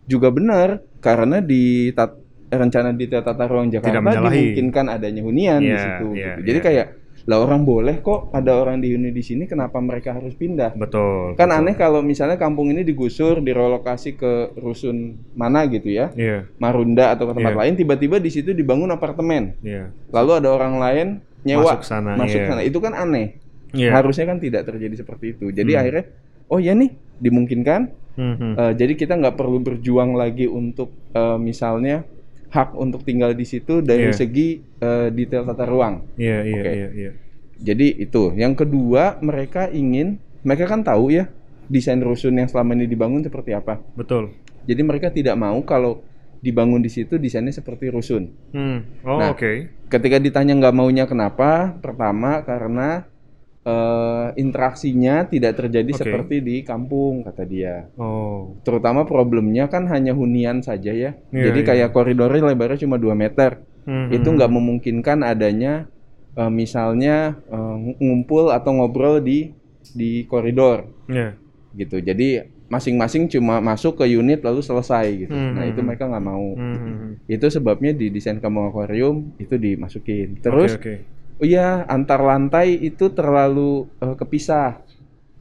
G: juga benar karena di tat- rencana di tata ruang Jakarta dimungkinkan adanya hunian di
F: Iya,
G: situ.
F: iya,
G: gitu. Jadi
F: iya.
G: kayak lah orang boleh kok ada orang di huni di sini, kenapa mereka harus pindah?
F: betul
G: Kan
F: betul.
G: aneh kalau misalnya kampung ini digusur, direlokasi ke rusun mana gitu ya,
F: iya
G: Marunda atau ke tempat
F: Iya.
G: lain, tiba-tiba di situ dibangun apartemen,
F: iya
G: lalu ada orang lain nyewa
F: masuk sana
G: masuk
F: iya.
G: sana, itu kan aneh.
F: Iya.
G: Harusnya kan tidak terjadi seperti itu. Jadi
F: Hmm.
G: akhirnya, oh ya nih dimungkinkan.
F: Hmm.
G: Eh, jadi kita nggak perlu berjuang lagi untuk eh, misalnya hak untuk tinggal di situ dari
F: Iya.
G: segi eh, detail tata ruang.
F: iya iya iya iya
G: Jadi itu. Yang kedua, mereka ingin, mereka kan tahu ya desain rusun yang selama ini dibangun seperti apa.
F: betul
G: Jadi mereka tidak mau kalau dibangun di situ desainnya seperti rusun.
F: hmm. oh
G: Nah,
F: oke
G: Ketika ditanya nggak maunya kenapa, pertama karena eh, interaksinya tidak terjadi
F: Oke.
G: seperti di kampung kata dia.
F: oh
G: Terutama problemnya kan hanya hunian saja ya.
F: Iya,
G: Jadi
F: iya.
G: kayak koridornya lebarnya cuma 2 meter.
F: Hmm,
G: Itu
F: hmm.
G: nggak memungkinkan adanya eh, misalnya eh, ngumpul atau ngobrol di di koridor
F: Iya.
G: gitu. Jadi masing-masing cuma masuk ke unit lalu selesai gitu.
F: Hmm,
G: Nah,
F: hmm,
G: itu
F: hmm.
G: mereka nggak mau.
F: Hmm, hmm, hmm.
G: Itu sebabnya di desain kampung akuarium itu dimasukin. Terus
F: oke.
G: Oh iya antar lantai itu terlalu eh, kepisah.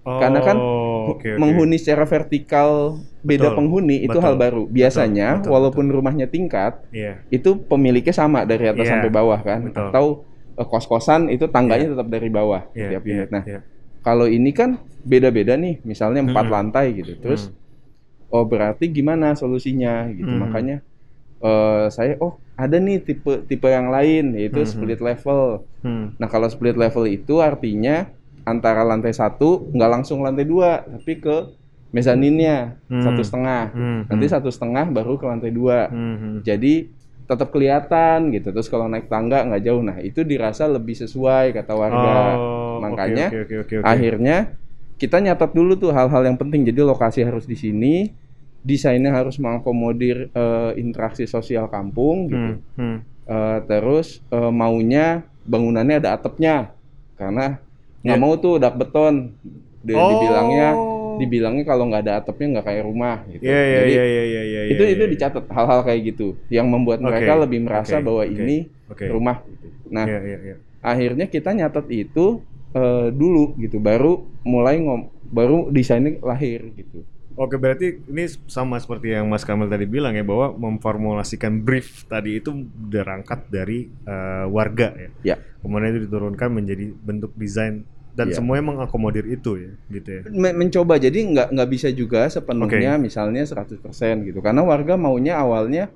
G: Karena kan
F: Oh, oke, oke.
G: Menghuni secara vertikal beda
F: Betul,
G: penghuni itu
F: betul,
G: hal baru. Biasanya
F: betul,
G: walaupun rumahnya tingkat
F: Iya.
G: itu pemiliknya sama dari atas
F: Iya,
G: sampai bawah kan
F: betul.
G: atau eh, kos-kosan itu tangganya tetap dari bawah
F: Iya,
G: tiap
F: iya,
G: unit. Nah,
F: iya.
G: kalau ini kan beda-beda nih, misalnya empat
F: Hmm.
G: lantai gitu. Terus oh berarti gimana solusinya gitu.
F: Hmm.
G: Makanya eh, saya oh ada nih tipe tipe yang lain yaitu
F: Hmm.
G: split level.
F: Hmm.
G: Nah kalau split level itu artinya antara lantai satu nggak langsung lantai dua, tapi ke mezaninnya
F: Hmm.
G: satu setengah.
F: Hmm.
G: Nanti satu setengah baru ke lantai dua.
F: Hmm.
G: Jadi tetap kelihatan gitu. Terus kalau naik tangga nggak jauh. Nah itu dirasa lebih sesuai kata warga.
F: Oh,
G: Makanya
F: oke, oke, oke, oke.
G: Akhirnya kita nyatat dulu tuh hal-hal yang penting. Jadi lokasi harus di sini, desainnya harus mengakomodir eh, interaksi sosial kampung gitu.
F: Hmm. Hmm.
G: Eh, terus eh, maunya bangunannya ada atapnya karena nggak
F: Ya.
G: mau tuh dak beton. Di-
F: Oh.
G: Dibilangnya dibilangnya kalau nggak ada atapnya nggak kayak rumah gitu.
F: Iya, iya,
G: Jadi
F: iya, iya, iya, iya.
G: itu
F: iya,
G: itu
F: iya.
G: dicatat hal-hal kayak gitu yang membuat
F: Oke,
G: mereka lebih merasa
F: oke,
G: bahwa
F: oke,
G: ini
F: Oke.
G: rumah gitu. Nah,
F: Iya, iya, iya.
G: akhirnya kita nyatet itu eh, dulu gitu baru mulai ngom baru desainnya lahir gitu.
F: Oke, berarti ini sama seperti yang Mas Kamil tadi bilang ya bahwa memformulasikan brief tadi itu berangkat dari eh, warga ya.
G: Ya.
F: Kemudian itu diturunkan menjadi bentuk desain dan
G: Ya.
F: semuanya mengakomodir itu ya, gitu ya.
G: Men- mencoba jadi nggak nggak bisa juga sepenuhnya misalnya 100% gitu karena warga maunya awalnya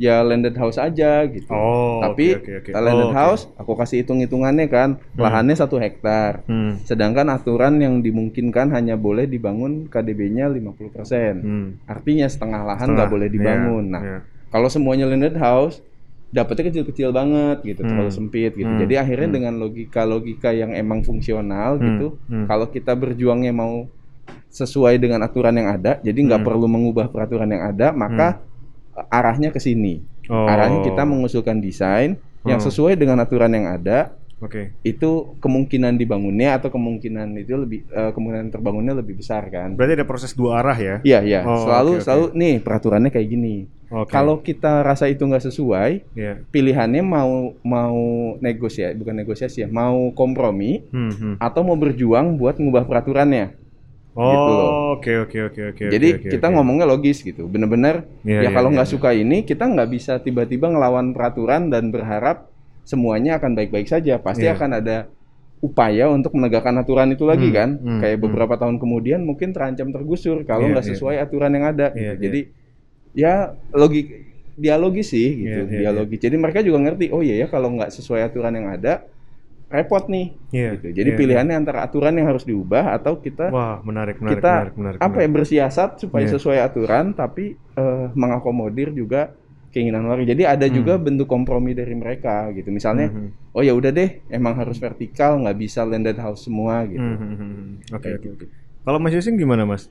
G: ya landed house aja gitu.
F: Oh,
G: Tapi
F: oke, oke, oke.
G: landed
F: Oh,
G: house aku kasih hitung-hitungannya kan lahannya satu hektar.
F: Hmm.
G: Sedangkan aturan yang dimungkinkan hanya boleh dibangun KDB-nya 50%.
F: Hmm.
G: Artinya setengah lahan nggak boleh dibangun.
F: iya,
G: nah,
F: iya.
G: kalau semuanya landed house dapatnya kecil-kecil banget gitu,
F: Hmm.
G: terlalu sempit gitu.
F: Hmm.
G: Jadi akhirnya
F: Hmm.
G: dengan logika-logika yang emang fungsional
F: Hmm.
G: gitu,
F: Hmm.
G: kalau kita berjuangnya mau sesuai dengan aturan yang ada, jadi nggak
F: Hmm.
G: perlu mengubah peraturan yang ada, maka arahnya ke sini.
F: Oh.
G: Arahnya kita mengusulkan desain yang
F: Hmm.
G: sesuai dengan aturan yang ada,
F: Oke.
G: itu kemungkinan dibangunnya atau kemungkinan itu lebih eh, kemungkinan terbangunnya lebih besar kan.
F: Berarti ada proses dua arah ya?
G: Iya iya,
F: Oh,
G: selalu
F: oke, oke.
G: selalu nih peraturannya kayak gini.
F: Oke.
G: Kalau kita rasa itu nggak sesuai,
F: ya.
G: pilihannya mau mau negosiasi, bukan negosiasi ya, mau kompromi
F: Hmm, hmm.
G: atau mau berjuang buat ngubah peraturannya.
F: Oh,
G: Gitu loh.
F: oke oke oke oke.
G: Jadi
F: oke, oke,
G: kita
F: oke.
G: ngomongnya logis gitu, bener-bener
F: Iya,
G: ya
F: iya,
G: kalau
F: iya,
G: nggak
F: iya.
G: suka ini kita nggak bisa tiba-tiba ngelawan peraturan dan berharap semuanya akan baik-baik saja. Pasti
F: Iya.
G: akan ada upaya untuk menegakkan aturan itu lagi
F: Hmm,
G: kan.
F: hmm,
G: Kayak
F: hmm.
G: beberapa tahun kemudian mungkin terancam tergusur kalau
F: Iya,
G: nggak
F: iya.
G: sesuai aturan yang ada.
F: Iya,
G: gitu.
F: iya.
G: Jadi ya logik dialogis sih gitu,
F: Iya, iya,
G: dialogis. Jadi mereka juga ngerti, oh iya ya kalau nggak sesuai aturan yang ada repot nih.
F: Iya,
G: gitu. Jadi
F: iya,
G: pilihannya antara aturan yang harus diubah atau kita
F: Wah, menarik menarik
G: kita
F: menarik menarik.
G: apa ya bersiasat supaya
F: Iya.
G: sesuai aturan tapi eh, mengakomodir juga keinginan warga. Jadi ada
F: Hmm.
G: juga bentuk kompromi dari mereka gitu. Misalnya,
F: Mhm.
G: oh ya udah deh, emang harus vertikal, nggak bisa landed house semua gitu.
F: Hmm, hmm, hmm, hmm. Oke oke oke. Kalau Mas Yusing gimana Mas?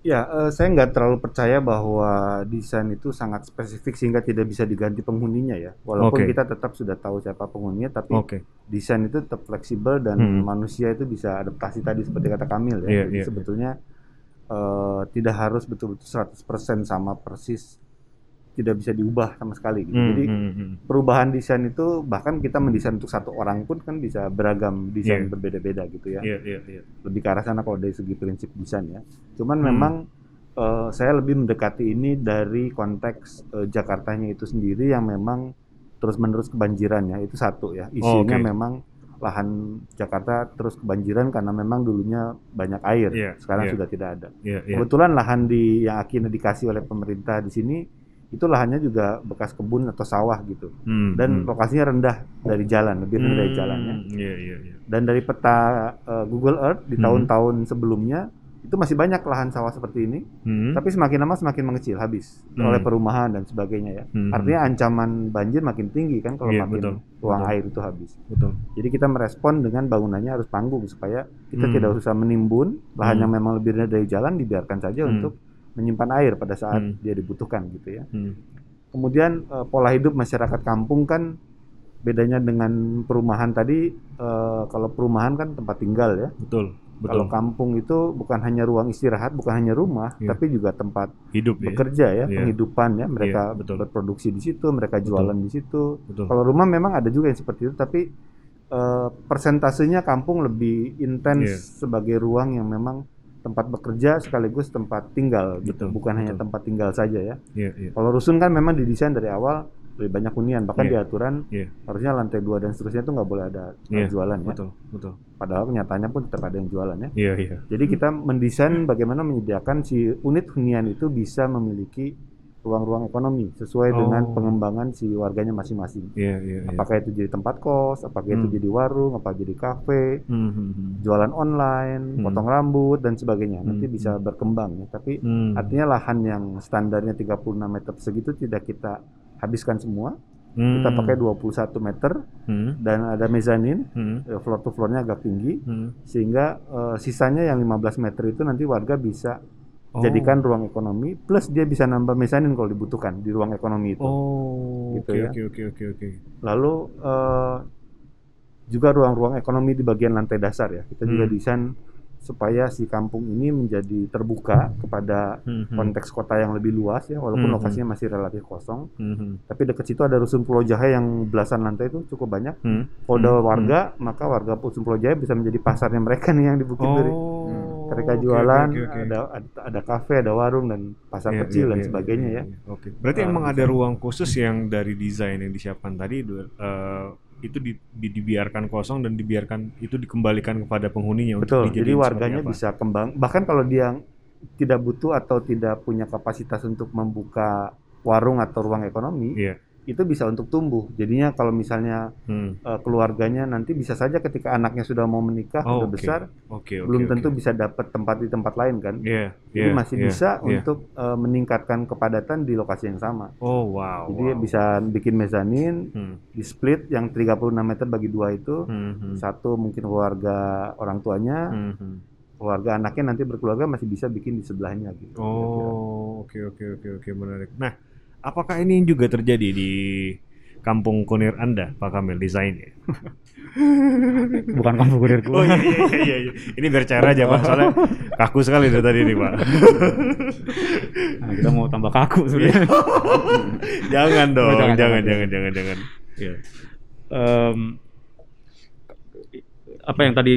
I: Ya, eh, saya nggak terlalu percaya bahwa desain itu sangat spesifik sehingga tidak bisa diganti penghuninya ya. Walaupun
F: Oke.
I: kita tetap sudah tahu siapa penghuninya, tapi
F: Oke.
I: desain itu tetap fleksibel dan
F: Hmm.
I: manusia itu bisa adaptasi tadi seperti kata Kamil ya.
F: Iya,
I: Jadi
F: iya,
I: sebetulnya eh, tidak harus betul-betul 100% sama persis tidak bisa diubah sama sekali gitu.
F: Hmm,
I: Jadi
F: hmm, hmm.
I: perubahan desain itu bahkan kita mendesain untuk satu orang pun kan bisa beragam desain
F: Iya.
I: berbeda-beda gitu ya
F: Iya iya iya.
I: lebih ke arah sana kalau dari segi prinsip desain ya. Cuman
F: Hmm.
I: memang eh, saya lebih mendekati ini dari konteks eh, Jakartanya itu sendiri yang memang terus-menerus kebanjiran ya. Itu satu ya. Isunya
F: oke.
I: memang lahan Jakarta terus kebanjiran karena memang dulunya banyak air.
F: Iya,
I: Sekarang
F: iya.
I: sudah tidak ada.
F: Iya iya.
I: Kebetulan lahan di yang akhirnya dikasih oleh pemerintah di sini itu lahannya juga bekas kebun atau sawah gitu.
F: Hmm,
I: Dan
F: hmm.
I: lokasinya rendah dari jalan, lebih rendah dari
F: Hmm,
I: jalannya
F: Iya iya iya.
I: dan dari peta eh, Google Earth di
F: Hmm.
I: tahun-tahun sebelumnya itu masih banyak lahan sawah seperti ini,
F: Hmm.
I: tapi semakin lama semakin mengecil habis
F: Hmm.
I: oleh perumahan dan sebagainya ya.
F: Hmm.
I: Artinya ancaman banjir makin tinggi kan kalau
F: Iya,
I: makin
F: betul,
I: ruang
F: betul.
I: air itu habis.
F: betul.
I: Jadi kita merespon dengan bangunannya harus panggung supaya kita
F: Hmm.
I: tidak usah menimbun lahan
F: Hmm.
I: yang memang lebih rendah dari jalan dibiarkan saja
F: Hmm.
I: untuk menyimpan air pada saat
F: Hmm.
I: dia dibutuhkan gitu ya.
F: Hmm.
I: Kemudian eh, pola hidup masyarakat kampung kan bedanya dengan perumahan tadi eh, kalau perumahan kan tempat tinggal ya.
F: Betul betul.
I: Kalau kampung itu bukan hanya ruang istirahat, bukan hanya rumah,
F: Iya.
I: tapi juga tempat
F: Hidup ya.
I: bekerja ya,
F: Iya.
I: penghidupan ya. Mereka
F: Iya, betul.
I: berproduksi di situ, mereka jualan di situ.
F: Betul.
I: Kalau rumah memang ada juga yang seperti itu, tapi eh, persentasenya kampung lebih intens
F: Iya.
I: sebagai ruang yang memang tempat bekerja sekaligus tempat tinggal gitu,
F: Betul,
I: bukan hanya
F: betul.
I: tempat tinggal saja ya.
F: Iya iya.
I: Kalau rusun kan memang didesain dari awal lebih banyak hunian bahkan
F: Iya.
I: di aturan
F: Iya.
I: harusnya lantai dua dan seterusnya itu nggak boleh ada
F: Iya,
I: jualan ya
F: Betul, betul.
I: padahal kenyataannya pun tetap ada yang jualan ya
F: Iya, iya.
I: jadi kita mendesain bagaimana menyediakan si unit hunian itu bisa memiliki ruang-ruang ekonomi sesuai
F: Oh.
I: dengan pengembangan si warganya masing-masing
F: Iya, iya, iya.
I: apakah itu jadi tempat kos apakah itu
F: Hmm.
I: jadi warung apa jadi kafe
F: Hmm, hmm, hmm.
I: jualan online
F: Hmm.
I: potong rambut dan sebagainya nanti
F: Hmm,
I: bisa
F: hmm.
I: berkembang ya tapi
F: Hmm.
I: artinya lahan yang standarnya 36 meter persegi itu tidak kita habiskan semua
F: Hmm.
I: kita pakai 21 meter
F: Hmm.
I: dan ada mezanin
F: Hmm.
I: eh, floor to floornya agak tinggi
F: Hmm.
I: sehingga eh, sisanya yang 15 meter itu nanti warga bisa
F: Oh.
I: jadikan ruang ekonomi plus dia bisa nambah mezanin kalau dibutuhkan di ruang ekonomi itu
F: Oh,
I: Gitu
F: oke,
I: ya.
F: oke, oke, oke, oke.
I: lalu eh, juga ruang-ruang ekonomi di bagian lantai dasar ya kita juga
F: Hmm.
I: desain supaya si kampung ini menjadi terbuka kepada
F: Hmm, hmm.
I: konteks kota yang lebih luas ya walaupun
F: Hmm,
I: lokasinya masih relatif kosong
F: Hmm, hmm.
I: tapi dekat situ ada rusun Pulau Jahe yang belasan lantai itu cukup banyak
F: Hmm.
I: kalau ada
F: Hmm,
I: warga maka warga rusun Pulau Jahe bisa menjadi pasarnya mereka nih yang di Bukit Duri
F: Oh,
I: mereka
F: oke,
I: jualan
F: oke, oke, oke.
I: ada ada kafe ada warung dan pasar
F: Iya,
I: kecil
F: iya,
I: dan
F: iya,
I: sebagainya
F: iya,
I: ya
F: iya. Oke. Berarti
I: Eh,
F: emang
I: bisa.
F: ada ruang khusus yang dari desain yang disiapkan tadi eh, itu di, di- dibiarkan kosong dan dibiarkan itu dikembalikan kepada penghuninya
I: betul
F: untuk
I: jadi warganya bisa kembang bahkan kalau dia tidak butuh atau tidak punya kapasitas untuk membuka warung atau ruang ekonomi
F: Iya.
I: Itu bisa untuk tumbuh jadinya kalau misalnya
F: Hmm.
I: eh, keluarganya nanti bisa saja ketika anaknya sudah mau menikah
F: Oh,
I: sudah
F: oke.
I: besar
F: Oke, oke.
I: belum
F: oke.
I: tentu bisa dapat tempat di tempat lain kan
F: Iya,
I: jadi
F: iya,
I: masih
F: iya,
I: bisa
F: iya.
I: untuk eh, meningkatkan kepadatan di lokasi yang sama
F: Oh, wow.
I: jadi
F: wow.
I: bisa bikin mezanin
F: Hmm.
I: di split yang 36 meter bagi dua itu
F: Hmm, hmm.
I: satu mungkin keluarga orang tuanya
F: Hmm, hmm.
I: keluarga anaknya nanti berkeluarga masih bisa bikin di sebelahnya gitu
F: Oh, oke oke oke oke menarik. Nah, apakah ini juga terjadi di kampung kunir Anda, Pak Kamil desainnya?
H: Bukan kampung kurir
F: Oh
H: gua.
F: iya iya iya, iya. iya. Ini cair aja Pak, soalnya kaku sekali dari tadi nih Pak.
H: Nah, kita mau tambah kaku sebenarnya.
F: jangan dong,
H: Oh,
F: jangan
H: jangan,
F: jangan
H: jangan.
F: jangan jangan.
H: Iya. Em, apa yang tadi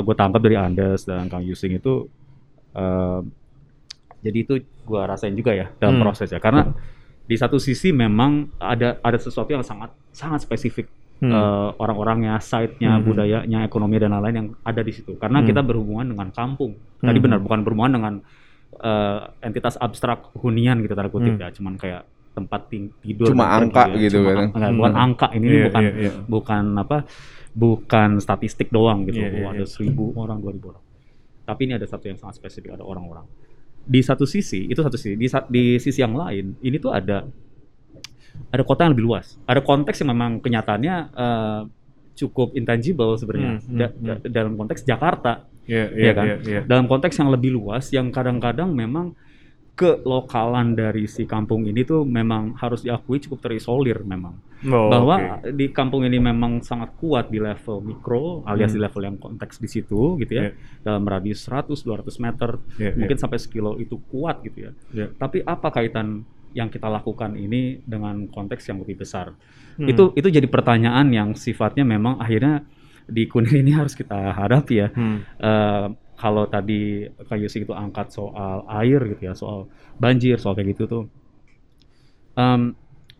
H: gue tangkap dari Andes dan Kang Yusing itu em, jadi itu gue rasain juga ya dalam
F: Hmm.
H: proses ya karena di satu sisi memang ada ada sesuatu yang sangat sangat spesifik
F: Hmm.
H: eh, orang-orangnya, site-nya,
F: Hmm.
H: budayanya, ekonomi dan lain-lain yang ada di situ karena
F: Hmm.
H: kita berhubungan dengan kampung tadi
F: Hmm.
H: benar bukan berhubungan dengan eh, entitas abstrak hunian gitu tanda kutip
F: Hmm.
H: ya cuman kayak tempat tidur
G: Cuma angka
H: ya.
G: gitu
H: Cuma
G: kan.
H: enggak, bukan
F: Hmm.
H: angka ini
F: Iya,
H: bukan
F: iya, iya.
H: bukan apa bukan statistik doang gitu
F: Iya, iya,
H: oh, ada
F: iya.
H: seribu orang dua ribu orang tapi ini ada satu yang sangat spesifik ada orang-orang di satu sisi itu satu sisi di, di sisi yang lain ini tuh ada ada kota yang lebih luas ada konteks yang memang kenyataannya eh, cukup intangible sebenarnya
F: Hmm, hmm,
H: Da- da- dalam konteks Jakarta
F: Iya
H: Iya
F: iya
H: kan?
F: iya. iya.
H: dalam konteks yang lebih luas yang kadang-kadang memang kelokalan dari si kampung ini tuh memang harus diakui cukup terisolir memang
F: Oh,
H: bahwa
F: oke.
H: di kampung ini memang sangat kuat di level mikro alias
F: Hmm.
H: di level yang konteks di situ gitu ya
F: Iya.
H: dalam radius 100 200 meter
F: Iya,
H: mungkin sampai sekilo itu kuat gitu ya
F: Iya.
H: tapi apa kaitan yang kita lakukan ini dengan konteks yang lebih besar
F: Hmm.
H: itu itu jadi pertanyaan yang sifatnya memang akhirnya di Kunir ini harus kita hadapi ya
F: Hmm.
H: Eh, kalau tadi Kak Yusik itu angkat soal air gitu ya, soal banjir, soal kayak gitu tuh. Em,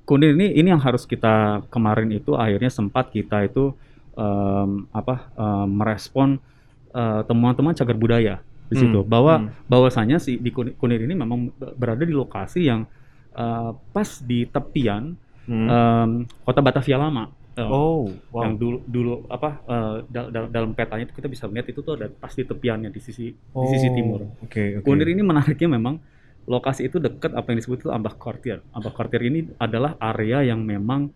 H: Kunir ini ini yang harus kita kemarin itu akhirnya sempat kita itu em, apa em, merespon eh, temuan-temuan cagar budaya di
F: Hmm,
H: situ bahwa
F: hmm.
H: bahwasanya si di Kunir, Kunir ini memang berada di lokasi yang eh, pas di tepian
F: Hmm.
H: em, kota Batavia lama. Eh,
F: oh, wow.
H: yang dulu dulu apa eh, dal- dal- dalam petanya itu kita bisa melihat itu tuh ada pas di tepiannya di sisi di sisi
F: Oh,
H: timur.
F: Oke, oke.
H: Kunir ini menariknya memang lokasi itu dekat apa yang disebut itu Ambak Quartier. Ambak Quartier ini adalah area yang memang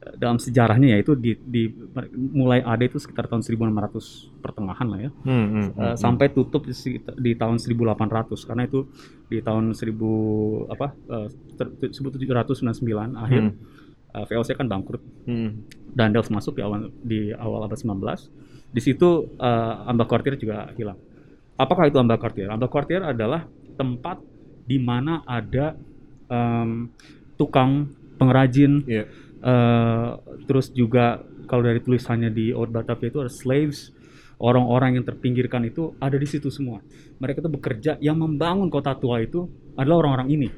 H: eh, dalam sejarahnya yaitu di, di mulai ada itu sekitar tahun 1600 pertengahan lah ya
F: Hmm, hmm, hmm, hmm.
H: sampai tutup di, di tahun 1800 karena itu di tahun 1000 apa eh, ter- 1799 akhir
F: Hmm.
H: eh, VOC kan bangkrut
F: Hmm.
H: Dandels masuk di awal di awal abad 19. Di situ eh, Ambak Quartier juga hilang. Apakah itu Ambak Quartier? Ambak Quartier adalah tempat di mana ada em, tukang pengrajin,
F: Iya.
H: eh, terus juga kalau dari tulisannya di Old Batavia itu ada slaves, orang-orang yang terpinggirkan itu ada di situ semua. Mereka itu bekerja, yang membangun kota tua itu adalah orang-orang ini.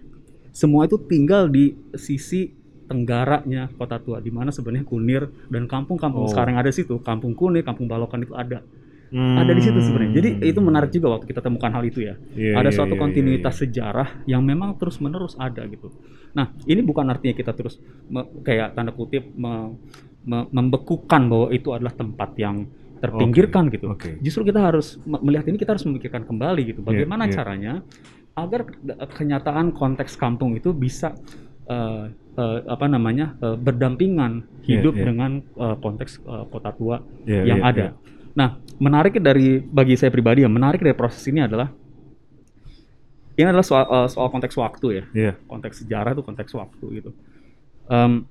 H: Semua itu tinggal di sisi tenggaranya kota tua di mana sebenarnya Kunir dan kampung-kampung
F: Oh.
H: sekarang ada situ, kampung Kunir, kampung Balokan itu ada.
F: Hmm.
H: Ada di situ sebenarnya. Jadi itu menarik juga waktu kita temukan hal itu ya.
F: Iya,
H: ada
F: iya,
H: suatu
F: iya,
H: kontinuitas
F: iya,
H: sejarah yang memang terus-menerus ada gitu. Nah, ini bukan artinya kita terus me- kayak tanda kutip me- me- membekukan bahwa itu adalah tempat yang terpinggirkan gitu.
F: Oke.
H: Justru kita harus me- melihat ini kita harus memikirkan kembali gitu. Bagaimana
F: iya.
H: caranya agar ke- kenyataan konteks kampung itu bisa eh, eh, apa namanya eh, berdampingan
F: Iya,
H: hidup
F: iya.
H: dengan eh, konteks eh, kota tua
F: Iya,
H: yang
F: iya,
H: ada.
F: iya.
H: Nah, menarik dari bagi saya pribadi ya, menarik dari proses ini adalah ini adalah soal eh, soal konteks waktu ya,
F: Iya.
H: konteks sejarah itu konteks waktu gitu. Em,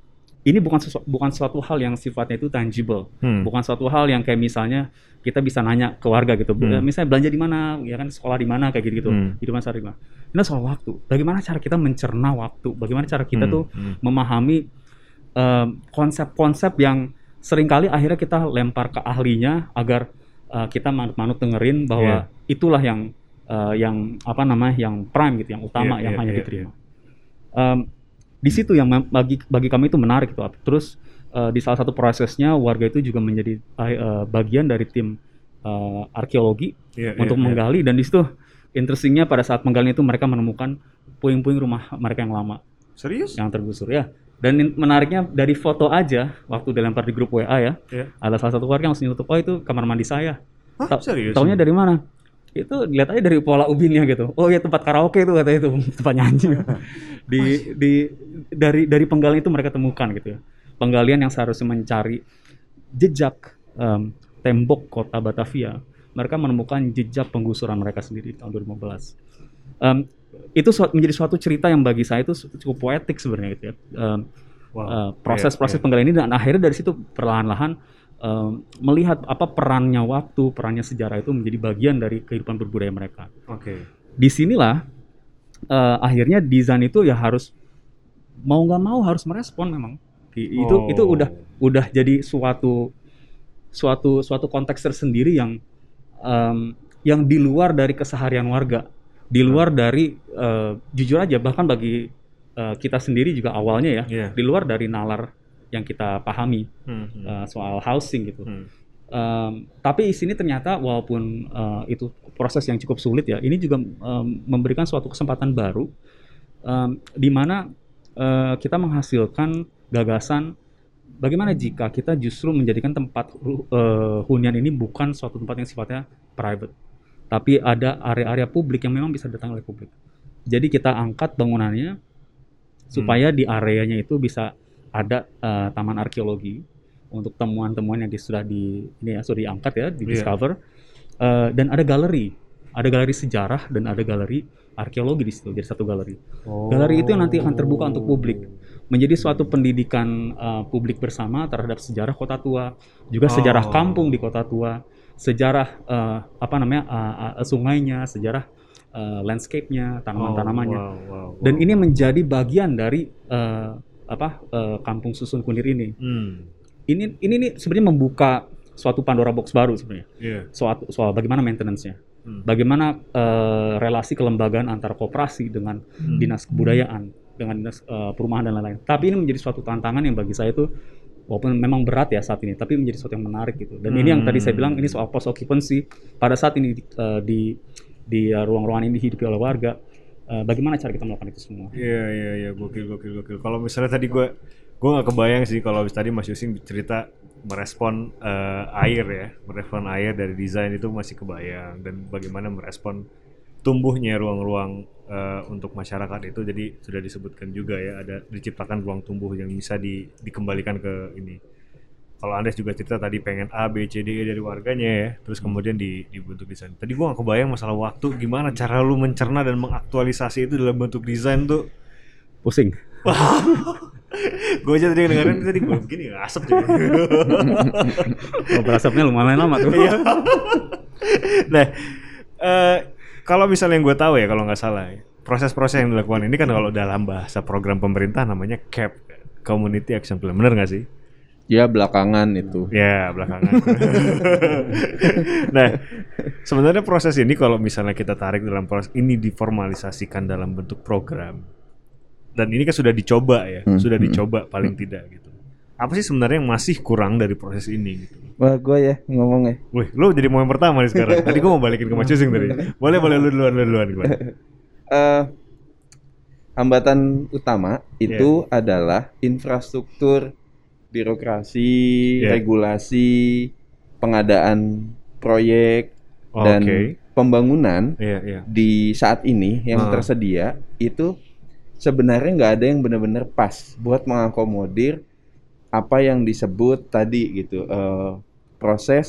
H: ini bukan sesu- bukan suatu hal yang sifatnya itu tangible,
F: Hmm.
H: bukan suatu hal yang kayak misalnya kita bisa nanya ke warga gitu,
F: Hmm.
H: Eh, misalnya belanja di mana, ya kan sekolah di mana kayak gitu gitu,
F: Hmm.
H: hidupan sehari mana. Ini soal waktu. Bagaimana cara kita mencerna waktu? Bagaimana cara kita
F: Hmm,
H: tuh
F: hmm.
H: memahami em, konsep-konsep yang sering kali akhirnya kita lempar ke ahlinya agar uh, kita manut-manut dengerin bahwa itulah yang uh, yang apa namanya yang prime gitu, yang utama
F: Iya,
H: yang
F: iya,
H: hanya
F: iya,
H: diterima. Em, di situ yang bagi bagi kami itu menarik itu. Terus uh, di salah satu prosesnya warga itu juga menjadi uh, bagian dari tim uh, arkeologi
F: Iya,
H: untuk
F: iya, iya.
H: menggali dan di situ interestingnya pada saat menggali itu mereka menemukan puing-puing rumah mereka yang lama
F: Serius?
H: yang tergusur ya. Dan menariknya dari foto aja waktu dilempar di grup WA ya,
F: Iya.
H: ada salah satu warga yang langsung nyeletuk, oh itu kamar mandi saya.
F: Hah,
H: Ta-
F: serius?
H: Taunya dari mana? Itu lihat aja dari pola ubinnya gitu. Oh ya tempat karaoke itu katanya itu tempat nyanyi. di di dari dari penggalian itu mereka temukan gitu ya. Penggalian yang seharusnya mencari jejak em, tembok kota Batavia, mereka menemukan jejak penggusuran mereka sendiri di tahun 2015. Em, itu menjadi suatu cerita yang bagi saya itu cukup poetik sebenarnya gitu ya. Em,
F: Wow.
H: eh, proses-proses
F: Iya,
H: penggalian ini dan akhirnya dari situ perlahan-lahan em, melihat apa perannya waktu, perannya sejarah itu menjadi bagian dari kehidupan berbudaya mereka.
F: iya. Oke.
H: Di sinilah eh, akhirnya desain itu ya harus mau nggak mau harus merespon memang. Itu
F: Oh.
H: itu udah udah jadi suatu suatu suatu konteks tersendiri yang em, yang di luar dari keseharian warga, di luar dari eh, jujur aja bahkan bagi eh, kita sendiri juga awalnya ya,
F: Iya.
H: di luar dari nalar yang kita pahami
F: Hmm, hmm.
H: eh, soal housing gitu.
F: Hmm.
H: Em, tapi di sini ternyata walaupun eh, itu proses yang cukup sulit ya, ini juga em, memberikan suatu kesempatan baru em, di mana eh, kita menghasilkan gagasan bagaimana jika kita justru menjadikan tempat eh, hunian ini bukan suatu tempat yang sifatnya private, tapi ada area-area publik yang memang bisa datang oleh publik. Jadi kita angkat bangunannya supaya di areanya itu bisa ada eh, taman arkeologi untuk temuan-temuan yang di- sudah di ini ya sudah diangkat ya di
F: Iya.
H: discover. Eh, dan ada galeri. Ada galeri sejarah dan ada galeri arkeologi di situ jadi satu galeri. Galeri itu yang nanti akan terbuka untuk publik. Menjadi suatu pendidikan eh, publik bersama terhadap sejarah kota tua juga sejarah
F: Oh.
H: kampung di kota tua sejarah eh, apa namanya eh, eh, sungainya sejarah eh, landscape-nya tanaman-tanamannya
F: Oh, wow, wow, wow.
H: dan ini menjadi bagian dari eh, apa eh, kampung susun kunir ini
F: Hmm.
H: ini ini nih sebenarnya membuka suatu Pandora box baru sebenarnya
F: Iya.
H: soal soal bagaimana maintenance-nya
F: Hmm.
H: bagaimana eh, relasi kelembagaan antara koperasi dengan
F: Hmm.
H: dinas kebudayaan dengan dinas eh, perumahan dan lain-lain tapi ini menjadi suatu tantangan yang bagi saya itu walaupun memang berat ya saat ini tapi menjadi suatu yang menarik gitu. Dan ini yang tadi saya bilang ini soal post occupancy. Pada saat ini eh, di di eh, ruang-ruangan ini dihidupi oleh warga eh, bagaimana cara kita melakukan itu semua?
F: Iya iya iya. Gokil gokil gokil. Kalau misalnya tadi gue gue nggak kebayang sih kalau tadi Mas Yusing cerita merespon eh, air ya, merespon air dari desain itu masih kebayang. Dan bagaimana merespon tumbuhnya ruang-ruang eh, untuk masyarakat itu jadi sudah disebutkan juga ya ada diciptakan ruang tumbuh yang bisa di- dikembalikan ke ini. Kalau Andes juga cerita tadi pengen A, B, C, D, E dari warganya ya, terus kemudian di, dibentuk desain. Tadi gua nggak kebayang masalah waktu, gimana cara lu mencerna dan mengaktualisasi itu dalam bentuk desain tuh
H: pusing
F: gue aja tadi dengerin tadi gue begini asap juga.
H: oh, berasapnya lumayan lama tuh
F: Iya. nah, eh, kalau misalnya yang gue tahu ya kalau nggak salah, ya, proses-proses yang dilakukan ini kan kalau dalam bahasa program pemerintah namanya CAP, Community Action Plan, bener nggak sih?
G: Ya belakangan itu.
F: Ya belakangan. nah, sebenarnya proses ini kalau misalnya kita tarik dalam proses ini diformalisasikan dalam bentuk program, dan ini kan sudah dicoba ya,
G: Hmm,
F: sudah
G: hmm,
F: dicoba paling tidak gitu. Apa sih sebenarnya yang masih kurang dari proses ini gitu?
G: Wah, gue ya ngomong ya.
F: Wih, lu jadi mau yang pertama nih sekarang. Tadi gua mau balikin ke Mas tadi. Boleh, boleh lu duluan, lu duluan gimana?
G: Eh, hambatan utama itu adalah infrastruktur, birokrasi,
F: Iya.
G: regulasi, pengadaan proyek
F: Oh,
G: dan
F: Oke.
G: pembangunan
F: Iya, iya.
G: di saat ini yang
F: Ah.
G: tersedia itu sebenarnya nggak ada yang benar-benar pas buat mengakomodir apa yang disebut tadi gitu eh, proses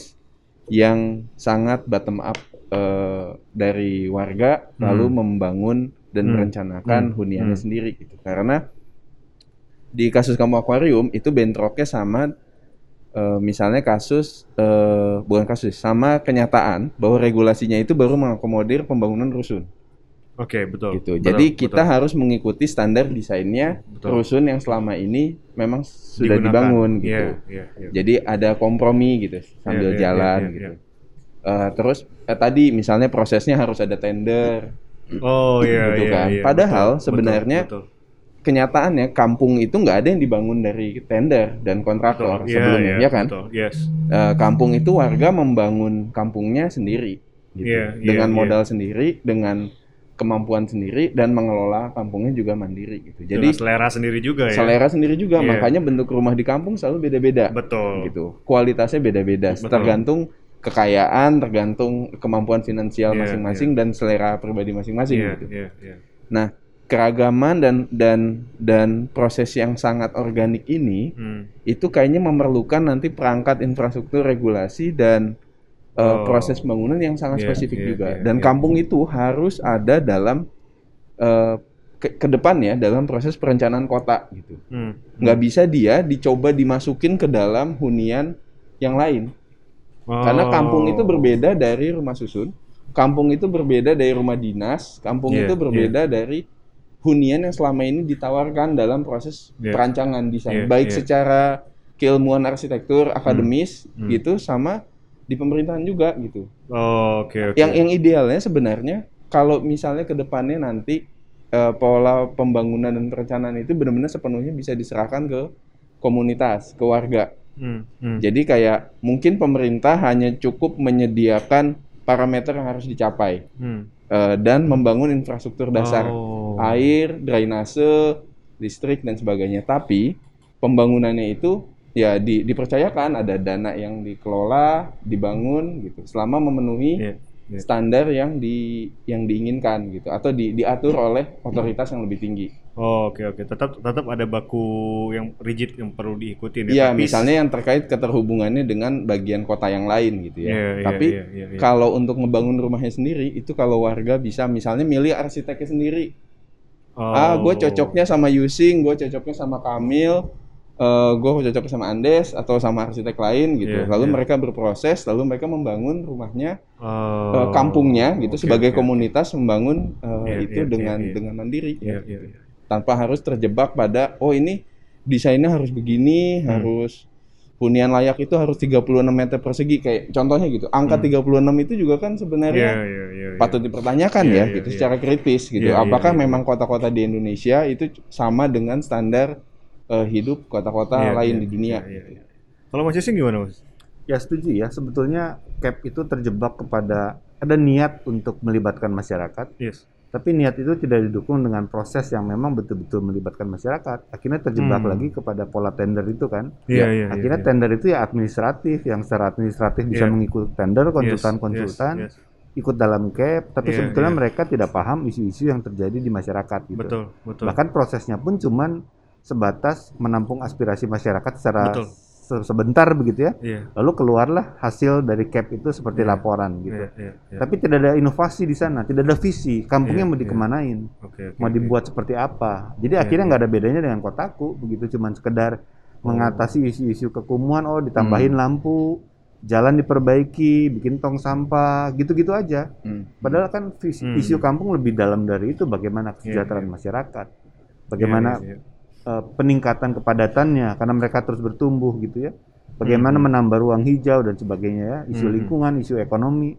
G: yang sangat bottom up eh, dari warga lalu membangun dan
F: Hmm.
G: merencanakan
F: Hmm.
G: huniannya
F: Hmm.
G: sendiri gitu karena di kasus kamu akuarium itu bentroknya sama eh, misalnya kasus eh, bukan kasus sama kenyataan bahwa regulasinya itu baru mengakomodir pembangunan rusun
F: Oke, betul.
G: gitu.
F: Betul,
G: Jadi kita
F: betul.
G: harus mengikuti standar desainnya
F: Betul.
G: rusun yang selama ini memang sudah
F: Digunakan.
G: dibangun gitu.
F: Iya, iya, iya.
G: Jadi ada kompromi gitu
F: Iya,
G: sambil
F: iya,
G: jalan
F: iya, iya,
G: gitu. Eh, terus eh, tadi misalnya prosesnya harus ada tender.
F: Oh iya,
G: Gitu
F: iya,
G: kan.
F: iya.
G: Padahal
F: betul,
G: sebenarnya
F: betul,
G: Kenyataannya kampung itu nggak ada yang dibangun dari tender dan
F: betul.
G: kontraktor
F: Iya,
G: sebelumnya,
F: iya,
G: ya kan?
F: Betul. Yes.
G: Eh, kampung itu warga membangun kampungnya sendiri gitu.
F: Iya, iya,
G: dengan modal sendiri, dengan kemampuan sendiri dan mengelola kampungnya juga mandiri gitu.
F: Jadi
G: Jadi
F: selera sendiri juga ya.
G: selera sendiri juga,
F: Iya.
G: makanya bentuk rumah di kampung selalu beda-beda
F: Betul.
G: gitu. Kualitasnya beda-beda, tergantung kekayaan, tergantung kemampuan finansial
F: Iya,
G: masing-masing dan selera pribadi masing-masing
F: Iya,
G: gitu.
F: iya, iya.
G: Nah, keragaman dan dan dan proses yang sangat organik ini
F: Hmm.
G: itu kayaknya memerlukan nanti perangkat infrastruktur regulasi dan uh,
F: Oh.
G: proses bangunan yang sangat
F: Iya,
G: spesifik
F: iya,
G: juga
F: iya,
G: dan
F: iya.
G: kampung itu harus ada dalam uh, ke, ke depannya dalam proses perencanaan kota gitu
F: Hmm.
G: nggak bisa dia dicoba dimasukin ke dalam hunian yang lain karena
F: Oh.
G: kampung itu berbeda dari rumah susun kampung itu berbeda dari rumah dinas kampung
F: Iya,
G: itu berbeda dari hunian yang selama ini ditawarkan dalam proses
F: Iya.
G: perancangan desain
F: Iya,
G: baik
F: iya.
G: secara keilmuan arsitektur akademis
F: Hmm.
G: gitu sama di pemerintahan juga gitu
F: Oh, oke, oke.
G: yang yang idealnya sebenarnya kalau misalnya ke depannya nanti eh, pola pembangunan dan perencanaan itu benar-benar sepenuhnya bisa diserahkan ke komunitas ke warga
F: Hmm, hmm.
G: jadi kayak mungkin pemerintah hanya cukup menyediakan parameter yang harus dicapai
F: Hmm.
G: eh, dan membangun infrastruktur dasar
F: Oh.
G: air, drainase, listrik dan sebagainya. Tapi pembangunannya itu ya di- dipercayakan ada dana yang dikelola, dibangun gitu selama memenuhi
F: Iya, iya.
G: standar yang di yang diinginkan gitu atau di, diatur oleh otoritas yang lebih tinggi.
F: Oh, oke oke. Tetap tetap ada baku yang rigid yang perlu diikutin
G: Iya,
F: Tapi-
G: misalnya yang terkait keterhubungannya dengan bagian kota yang lain gitu ya.
F: Iya, iya,
G: Tapi
F: iya, iya, iya.
G: kalau untuk ngebangun rumahnya sendiri itu kalau warga bisa misalnya milih arsiteknya sendiri. Ah, gue
F: Oh.
G: cocoknya sama Yusing, gue cocoknya sama Kamil, eh gue cocoknya sama Andes atau sama arsitek lain gitu.
F: Iya,
G: lalu
F: iya.
G: mereka berproses, lalu mereka membangun rumahnya,
F: Oh,
G: eh, kampungnya gitu sebagai
F: oke.
G: komunitas membangun eh,
F: Iya,
G: itu
F: iya,
G: dengan
F: iya, iya.
G: dengan mandiri, ya.
F: iya, iya.
G: tanpa harus terjebak pada oh ini desainnya harus begini,
F: Hmm.
G: harus hunian layak itu harus 36 meter persegi kayak contohnya gitu. Angka
F: Hmm.
G: 36 itu juga kan sebenarnya
F: iya, iya, iya.
G: patut dipertanyakan
F: Iya,
G: ya
F: iya,
G: gitu
F: iya.
G: secara kritis gitu.
F: Iya, iya,
G: Apakah
F: iya.
G: memang kota-kota di Indonesia itu sama dengan standar eh, hidup kota-kota
F: Iya,
G: lain
F: iya,
G: di dunia?
F: iya, iya, iya. Kalau Mas Yasing gimana, Mas?
I: Ya setuju ya, sebetulnya CAP itu terjebak kepada ada niat untuk melibatkan masyarakat,
F: Yes.
I: tapi niat itu tidak didukung dengan proses yang memang betul-betul melibatkan masyarakat. Akhirnya terjebak
F: Hmm.
I: lagi kepada pola tender itu kan.
F: Iya,
G: Ya,
F: iya.
I: Akhirnya
F: iya.
I: tender itu ya administratif, yang secara administratif bisa mengikuti tender, konsultan-konsultan,
F: yes, yes.
I: ikut dalam CAP, tapi sebetulnya mereka tidak paham isu-isu yang terjadi di masyarakat gitu.
F: Betul, betul.
I: Bahkan prosesnya pun cuman sebatas menampung aspirasi masyarakat secara
F: Betul.
I: se- sebentar begitu ya.
F: Iya.
I: Lalu keluarlah hasil dari CAP itu seperti
F: Iya.
I: laporan gitu.
F: Iya, iya, iya.
I: Tapi tidak ada inovasi di sana, tidak ada visi. Kampungnya
F: Iya,
I: mau
F: iya.
I: dikemanain,
F: Oke, oke,
I: mau
F: oke.
I: dibuat seperti apa. Jadi
F: Iya,
I: akhirnya
F: iya.
I: nggak ada bedanya dengan kotaku, begitu cuman sekedar
F: Oh.
I: mengatasi isu-isu kekumuhan. Oh, ditambahin
G: Hmm.
I: lampu, jalan diperbaiki, bikin tong sampah, gitu-gitu aja.
G: Hmm.
I: Padahal kan visi,
F: Hmm.
I: isu kampung lebih dalam dari itu. Bagaimana kesejahteraan
F: iya.
I: masyarakat,
F: Iya,
I: bagaimana
F: iya, iya.
I: Eh, peningkatan kepadatannya karena mereka terus bertumbuh gitu ya. Bagaimana
F: Hmm.
I: menambah ruang hijau dan sebagainya ya, isu
F: Hmm.
I: lingkungan, isu ekonomi.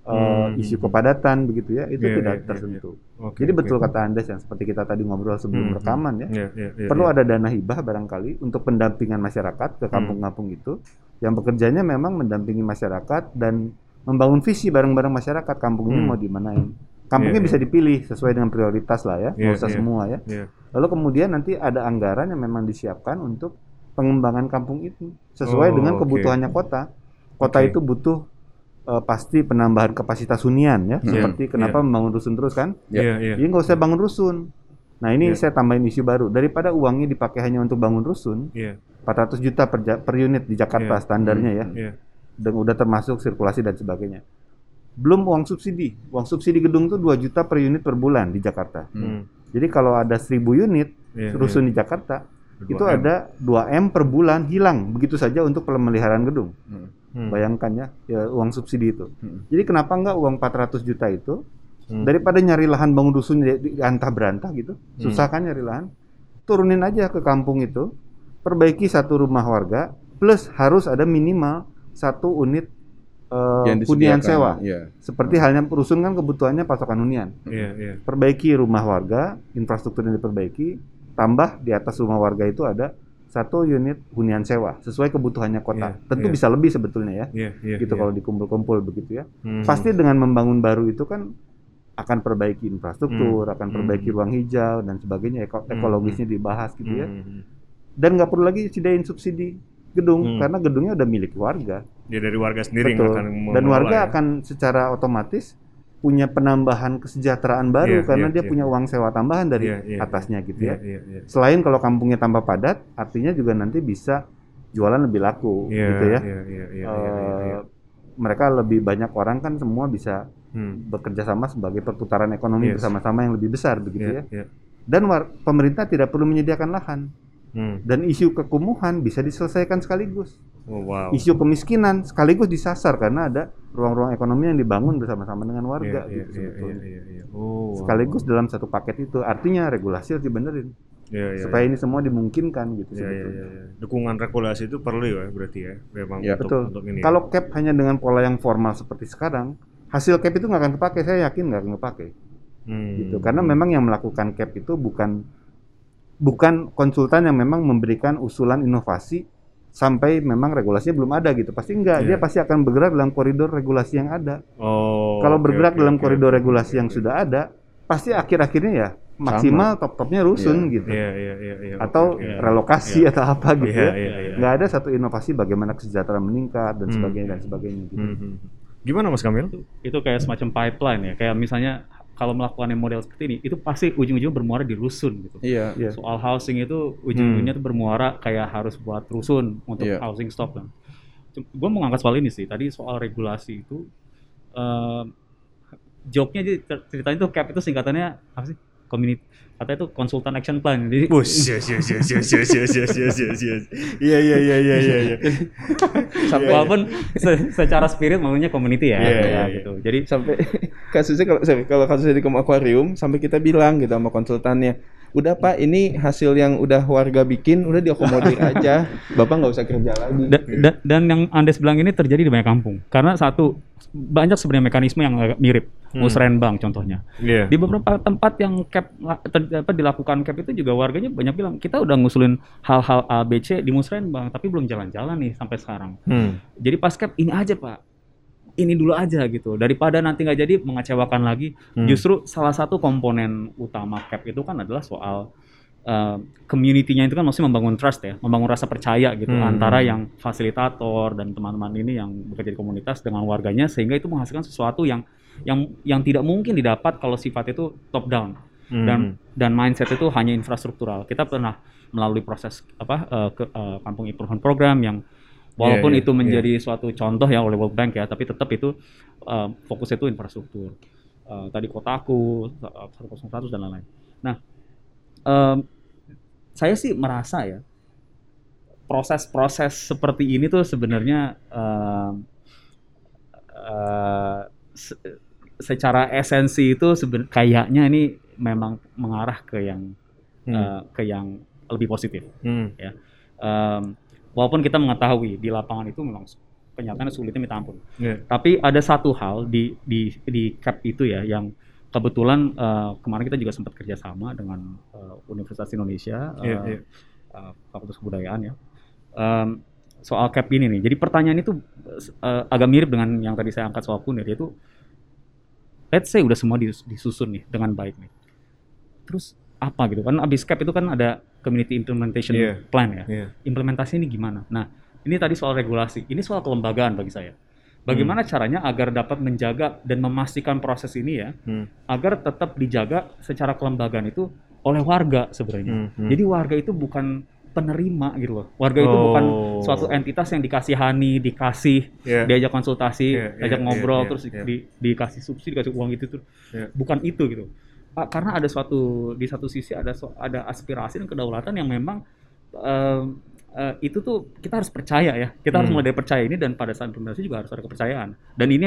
I: eh,
F: Hmm.
I: isu kepadatan begitu ya, itu
F: Iya,
I: tidak
F: iya,
I: tersentuh.
F: Oke,
I: Jadi
F: oke.
I: betul kata Andes yang seperti kita tadi ngobrol sebelum
F: Hmm,
I: rekaman ya.
F: Iya, iya, iya,
I: perlu
F: iya.
I: ada dana hibah barangkali untuk pendampingan masyarakat ke kampung-kampung itu yang bekerjanya memang mendampingi masyarakat dan membangun visi bareng-bareng masyarakat kampung ini
F: Hmm.
I: mau dimanain. Kampungnya
F: Iya,
I: bisa dipilih sesuai dengan prioritas lah ya, nggak
F: Iya,
I: usah
F: iya.
I: semua ya.
F: Iya.
I: Lalu kemudian nanti ada anggaran yang memang disiapkan untuk pengembangan kampung itu sesuai
F: Oh,
I: dengan kebutuhannya kota. Kota
F: Oke.
I: itu butuh eh, pasti penambahan kapasitas hunian ya,
G: Iya,
I: seperti kenapa membangun rusun terus kan?
F: Iya, iya.
I: Jadi nggak usah bangun rusun. Nah ini
F: Iya.
I: saya tambahin isu baru. Daripada uangnya dipakai hanya untuk bangun rusun,
F: Iya.
I: 400 juta per, per unit di Jakarta
F: Iya.
I: standarnya ya,
F: Iya.
I: dan udah termasuk sirkulasi dan sebagainya. Belum uang subsidi. Uang subsidi gedung tuh 2 juta per unit per bulan di Jakarta.
F: Hmm.
I: Jadi kalau ada 1000 unit
F: Iya,
I: rusun di Jakarta,
F: iya.
I: itu
F: 2M.
I: ada 2M per bulan hilang begitu saja untuk pemeliharaan gedung.
F: Hmm.
I: Bayangkan ya, ya uang subsidi itu.
G: Hmm.
I: Jadi kenapa enggak uang 400 juta itu
F: Hmm.
I: daripada nyari lahan bangun dusun di, di antah berantah gitu, susah kan nyari lahan. Turunin aja ke kampung itu, perbaiki satu rumah warga, plus harus ada minimal satu unit eh,
G: Yang
I: hunian sewa.
G: Iya.
I: Seperti halnya rusun kan kebutuhannya pasokan hunian.
F: Iya, iya.
I: Perbaiki rumah warga, infrastruktur yang diperbaiki, tambah di atas rumah warga itu ada satu unit hunian sewa sesuai kebutuhannya kota.
F: Iya,
I: Tentu
F: iya.
I: bisa lebih sebetulnya ya.
F: Iya, iya.
I: gitu
F: iya.
I: kalau dikumpul-kumpul begitu ya.
F: Hmm.
I: Pasti dengan membangun baru itu kan akan perbaiki infrastruktur,
F: Hmm.
I: akan perbaiki
F: Hmm.
I: ruang hijau dan sebagainya, eko-
F: Hmm.
I: ekologisnya dibahas gitu ya.
F: Hmm.
I: Dan nggak perlu lagi sediain subsidi gedung
F: Hmm.
I: karena gedungnya udah milik warga.
F: Ya dari warga sendiri yang
I: Betul.
F: akan
I: Dan warga
F: ya.
I: akan secara otomatis punya penambahan kesejahteraan baru
F: Iya,
I: karena
F: iya,
I: dia
F: iya.
I: punya uang sewa tambahan dari
F: Iya, iya,
I: atasnya gitu
F: Iya,
I: ya.
F: iya, iya.
I: Selain kalau kampungnya tambah padat, artinya juga nanti bisa jualan lebih laku
F: Iya,
I: gitu ya.
F: Iya, iya, iya,
I: Eh,
F: iya, iya, iya.
I: mereka lebih banyak orang kan semua bisa
F: Hmm.
I: bekerja sama sebagai perputaran ekonomi
F: Yes.
I: bersama-sama yang lebih besar begitu
F: Iya,
I: ya.
F: iya.
I: Dan war- pemerintah tidak perlu menyediakan lahan
F: Hmm.
I: dan isu kekumuhan bisa diselesaikan sekaligus.
F: Oh, wow.
I: Isu kemiskinan sekaligus disasar karena ada ruang-ruang ekonomi yang dibangun bersama-sama dengan warga
F: iya,
I: gitu
F: iya,
I: sebetulnya.
F: iya, iya. Oh, wow.
I: Sekaligus dalam satu paket itu artinya regulasi harus dibenerin
F: Iya, iya,
I: supaya
F: iya.
I: ini semua dimungkinkan gitu sebetulnya.
F: iya, iya. Dukungan regulasi itu perlu ya berarti ya, memang
G: Iya,
F: untuk,
I: Betul.
F: untuk ini. ya.
I: Kalau cap hanya dengan pola yang formal seperti sekarang, hasil cap itu nggak akan kepake. Saya yakin nggak akan kepake.
F: Hmm.
I: gitu karena memang yang melakukan cap itu bukan bukan konsultan yang memang memberikan usulan inovasi sampai memang regulasinya belum ada gitu pasti enggak dia
F: Iya.
I: pasti akan bergerak dalam koridor regulasi yang ada
F: Oh.
I: kalau bergerak
F: oke,
I: dalam koridor
F: oke,
I: regulasi
F: oke,
I: yang
F: oke.
I: sudah ada pasti akhir-akhirnya ya maksimal top-topnya rusun
G: Iya.
I: gitu
F: Iya, iya, iya, iya. oke,
I: atau
F: oke.
I: relokasi atau apa gitu
F: Iya,
I: ya
F: iya, iya.
I: nggak ada satu inovasi bagaimana kesejahteraan meningkat dan
F: Hmm.
I: sebagainya dan sebagainya gitu.
F: Hmm, hmm. Gimana Mas Kamil?
H: itu kayak semacam pipeline ya kayak misalnya kalau melakukan yang model seperti ini itu pasti ujung-ujungnya bermuara di rusun gitu
G: Iya.
I: Iya.
H: soal housing itu ujung-ujungnya tuh bermuara kayak harus buat rusun untuk
G: Iya.
H: housing stock kan. Gue mau ngangkat soal ini sih. Tadi soal regulasi itu eh joke-nya jadi cer- ceritanya tuh CAP itu singkatannya apa sih? Community katanya itu konsultan action plan. Jadi
F: Bus, yes, yes, yes, yes, yes, yes, yes, yes, yes, yes. Iya, iya, iya, iya, iya, iya.
H: sampai walaupun se- secara spirit maunya community ya,
F: Iya,
H: ya,
F: iya,
H: gitu. Jadi
G: sampai kasusnya kalau kalau kasusnya di akuarium sampai kita bilang gitu sama konsultannya udah pak ini hasil yang udah warga bikin udah diakomodir aja bapak nggak usah kerja lagi
H: Da- da- dan yang Andes bilang ini terjadi di banyak kampung. Karena satu banyak sebenarnya mekanisme yang agak mirip.
F: Hmm.
H: Musrenbang contohnya.
F: Iya.
H: Di beberapa tempat yang cap ter- apa, dilakukan cap itu juga warganya banyak bilang kita udah ngusulin hal-hal A B C di Musrenbang tapi belum jalan-jalan nih sampai sekarang.
F: Hmm.
H: Jadi pas cap ini aja Pak. Ini dulu aja gitu. Daripada nanti nggak jadi mengecewakan lagi.
F: Hmm.
H: Justru salah satu komponen utama cap itu kan adalah soal uh, community-nya itu kan maksudnya membangun trust ya, membangun rasa percaya gitu
F: Hmm.
H: antara yang fasilitator dan teman-teman ini yang bekerja di komunitas dengan warganya sehingga itu menghasilkan sesuatu yang yang yang tidak mungkin didapat kalau sifat itu top down
F: Hmm.
H: dan dan mindset itu hanya infrastruktural. Kita pernah melalui proses apa uh, ke uh, kampung improvement program yang walaupun
F: Iya, iya,
H: itu menjadi suatu contoh ya oleh World Bank ya, tapi tetap itu uh, fokusnya itu infrastruktur. Uh, tadi kotaku, uh, 101 dan lain-lain. Nah, em, saya sih merasa ya proses-proses seperti ini tuh sebenarnya em, eh, se- secara esensi itu kayaknya ini memang mengarah ke yang
F: Hmm.
H: eh, ke yang lebih positif.
F: Hmm.
H: Em, walaupun kita mengetahui di lapangan itu memang kenyataannya sulitnya minta ampun.
F: Iya.
H: Tapi ada satu hal di di di CAP itu ya yang kebetulan eh, kemarin kita juga sempat kerjasama dengan eh, Universitas Indonesia, eh,
F: Iya, iya.
H: eh, Fakultas Kebudayaan ya. Em, soal CAP ini nih. Jadi pertanyaan itu eh, agak mirip dengan yang tadi saya angkat soal kunir yaitu let's say udah semua dis- disusun nih dengan baik nih. Terus apa gitu kan abis CAP itu kan ada community implementation
F: Iya.
H: plan ya
F: Iya.
H: implementasi ini gimana? Nah, ini tadi soal regulasi, ini soal kelembagaan bagi saya. Bagaimana caranya agar dapat menjaga dan memastikan proses ini ya,
F: Hmm.
H: agar tetap dijaga secara kelembagaan itu oleh warga sebenarnya.
F: Hmm, hmm.
H: Jadi warga itu bukan penerima gitu loh. Warga itu
F: Oh.
H: bukan suatu entitas yang dikasihani, dikasih,
F: Iya.
H: diajak konsultasi,
F: Iya, iya,
H: diajak
F: iya,
H: ngobrol,
F: iya,
H: terus
F: iya.
H: di- dikasih subsidi, dikasih uang gitu tuh.
F: Iya.
H: Bukan itu gitu. Karena ada suatu di satu sisi ada ada aspirasi dan kedaulatan yang memang em, eh, itu tuh kita harus percaya ya. Kita harus
F: Hmm.
H: mulai dari percaya ini dan pada saat implementasi juga harus ada kepercayaan. Dan ini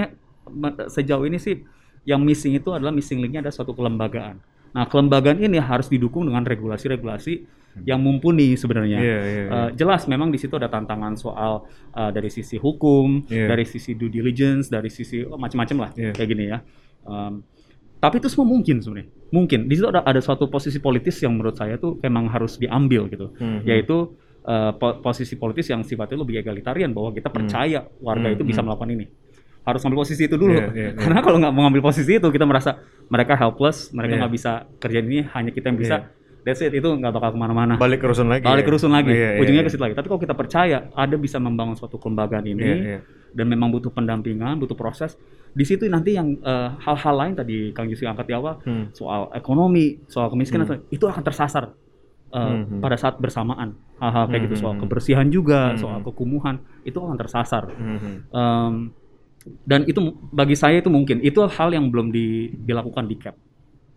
H: sejauh ini sih yang missing itu adalah missing linknya ada suatu kelembagaan. Nah, kelembagaan ini harus didukung dengan regulasi-regulasi yang mumpuni sebenarnya.
F: Iya, iya, iya.
H: Eh, jelas memang di situ ada tantangan soal eh, dari sisi hukum,
F: Iya.
H: dari sisi due diligence, dari sisi oh, macam-macam lah
F: Iya.
H: kayak gini ya. Em, tapi itu semua mungkin sebenarnya. Mungkin di situ ada ada suatu posisi politis yang menurut saya tuh memang harus diambil gitu.
F: Mhm.
H: Yaitu eh, po- posisi politis yang sifatnya lebih egalitarian bahwa kita percaya warga
F: Hmm,
H: itu bisa
F: hmm.
H: melakukan ini. Harus ngambil posisi itu dulu.
F: Iya, iya, iya.
H: Karena kalau nggak mau ngambil posisi itu kita merasa mereka helpless, mereka
F: Iya.
H: nggak bisa kerjaan ini, hanya kita yang bisa. That's it, itu nggak bakal ke mana-mana
F: Balik ke rusun lagi.
H: balik ke rusun lagi,
F: Iya, iya,
H: ujungnya
F: iya.
H: ke situ lagi. Tapi kalau kita percaya ada bisa membangun suatu kelembagaan ini
F: Iya, iya.
H: dan memang butuh pendampingan, butuh proses, di situ nanti yang eh, hal-hal lain tadi Kang Yusi angkat di awal
F: Hmm.
H: soal ekonomi, soal kemiskinan itu akan tersasar eh,
F: Hmm, hmm.
H: pada saat bersamaan. Hal-hal kayak gitu
F: Hmm,
H: soal
F: hmm.
H: kebersihan juga,
F: Hmm,
H: soal
F: hmm.
H: kekumuhan itu akan tersasar.
F: Mhm.
H: Em, dan itu bagi saya itu mungkin itu hal yang belum di- dilakukan di CAP.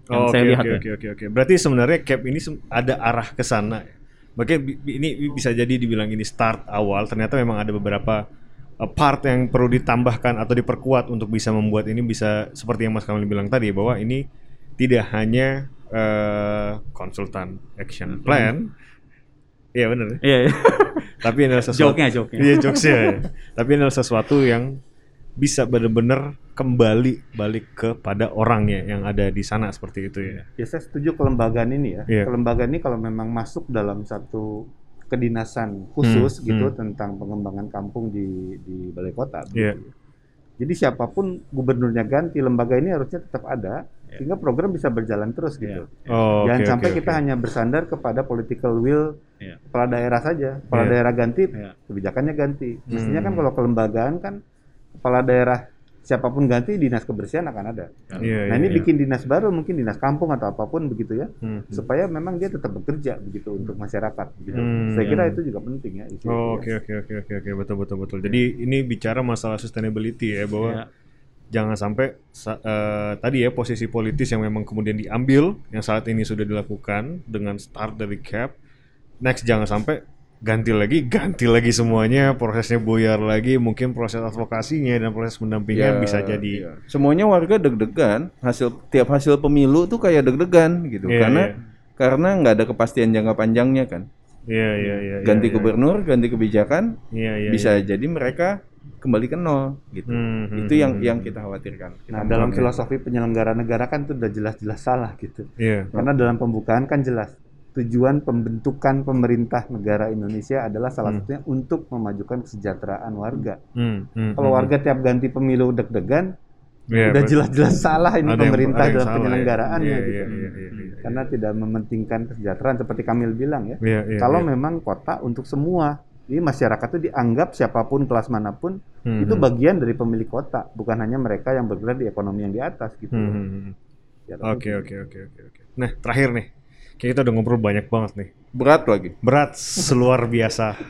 F: Oh,
H: saya
F: oke,
H: lihat
F: oke,
H: ya.
F: oke, oke, oke. Berarti sebenarnya cap ini ada arah ke sana. ya? Makanya ini bisa jadi dibilang ini start awal. Ternyata memang ada beberapa uh, part yang perlu ditambahkan atau diperkuat untuk bisa membuat ini bisa seperti yang Mas Kamil bilang tadi bahwa ini tidak hanya uh, konsultan action plan. Iya benar. ya?
H: Iya, iya.
F: Tapi ini adalah sesuatu.
H: Joke-nya, joke-nya.
F: Iya jokesnya. ya. Tapi ini adalah sesuatu yang bisa benar-benar kembali balik kepada orangnya yang ada di sana seperti itu ya.
I: Ya saya setuju kelembagaan ini ya.
F: Iya.
I: Kelembagaan ini kalau memang masuk dalam satu kedinasan khusus
F: Hmm,
I: gitu
F: hmm.
I: tentang pengembangan kampung di di balai kota.
F: Iya.
I: begitu. Jadi siapa pun gubernurnya ganti, lembaga ini harusnya tetap ada sehingga program bisa berjalan terus gitu.
F: Oh,
I: Jangan
F: oke,
I: sampai
F: oke,
I: kita
F: oke.
I: hanya bersandar kepada political will
H: Iya.
I: kepala daerah saja. Kepala
F: Iya.
I: daerah ganti,
H: Iya.
I: kebijakannya ganti. Mestinya kan
F: Hmm.
I: kalau kelembagaan kan kepala daerah siapa pun ganti dinas kebersihan akan ada.
F: Iya,
I: nah ini
F: iya.
I: bikin dinas baru mungkin dinas kampung atau apa pun begitu ya
F: Hmm.
I: supaya memang dia tetap bekerja begitu untuk masyarakat gitu.
F: Hmm,
I: Saya kira
F: iya.
I: itu juga penting ya.
F: Oh,
I: ya.
F: oke oke oke oke oke betul betul betul. Jadi ini bicara masalah sustainability ya bahwa
H: Iya.
F: jangan sampai sa- eh, tadi ya posisi politis yang memang kemudian diambil yang saat ini sudah dilakukan dengan start dari cap. Next jangan sampai ganti lagi, ganti lagi semuanya, prosesnya buyar lagi, mungkin proses advokasinya dan proses pendampingan
G: Ya,
F: bisa jadi
G: iya. semuanya warga deg-degan hasil tiap hasil pemilu tuh kayak deg-degan gitu
F: Iya,
G: karena
F: iya.
G: karena nggak ada kepastian jangka panjangnya kan
F: Iya iya iya.
G: ganti
F: iya,
G: gubernur ganti kebijakan
F: Iya iya.
G: bisa
F: iya.
G: jadi mereka kembali ke nol gitu
F: Hmm, hmm,
G: itu yang
F: hmm,
G: yang
F: hmm.
G: kita khawatirkan Kita
I: Nah, dalam filosofi penyelenggara negara kan itu udah jelas-jelas salah gitu.
F: Iya.
I: Karena dalam pembukaan kan jelas tujuan pembentukan pemerintah negara Indonesia adalah salah
F: Hmm.
I: satunya untuk memajukan kesejahteraan warga.
F: Hmm, hmm,
I: Kalau
F: hmm.
I: warga tiap ganti pemilu deg-degan,
F: Iya,
I: udah jelas-jelas salah ini pemerintah
F: yang
I: dalam
F: salah ya.
I: penyelenggaraannya
F: Iya,
I: gitu.
F: iya, iya, iya, iya.
I: Karena tidak mementingkan kesejahteraan seperti Kamil bilang ya.
F: Iya, iya,
I: Kalau
F: iya.
I: memang kota untuk semua, jadi masyarakat itu dianggap siapa pun kelas mana pun
F: Hmm,
I: itu
F: hmm.
I: bagian dari pemilik kota, bukan hanya mereka yang bergerak di ekonomi yang di atas gitu.
F: Hmm, hmm, hmm.
I: Ya,
F: oke oke oke oke. Nah terakhir nih, kayak kita udah ngobrol banyak banget nih.
G: berat lagi
F: Berat seluar biasa.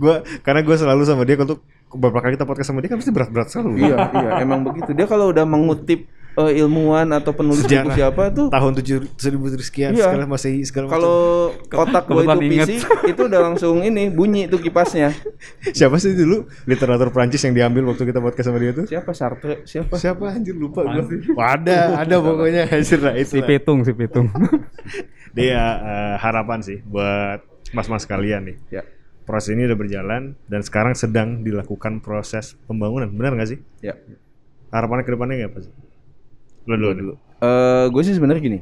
F: gua karena gue selalu sama dia kalau tuh beberapa kali kita podcast sama dia kan pasti berat-berat selalu.
G: iya iya emang begitu dia kalau udah mengutip eh, ilmuwan atau penulis buku
F: Sejarah.
G: siapa tuh
F: Tahun tujuh seribu sekian
G: Iya.
F: segala masih segala macam.
G: kalau kotak gua
H: Kebetulan
G: itu
H: inget.
G: PC itu udah langsung ini bunyi tuh kipasnya
F: siapa sih dulu literatur Prancis yang diambil waktu kita podcast sama dia tuh?
G: siapa Sartre siapa
F: Siapa anjir lupa gue. Ada, ada pokoknya anjir lah itu.
H: Si
F: lah.
H: Pitung, si Pitung.
F: Dia eh, harapan sih buat mas-mas kalian nih.
G: ya
F: proses ini udah berjalan dan sekarang sedang dilakukan proses pembangunan. Benar nggak sih?
G: Ya.
F: Harapannya ke depannya kayak apa sih? Lo dulu. dulu.
G: Eh, gue sih sebenarnya gini.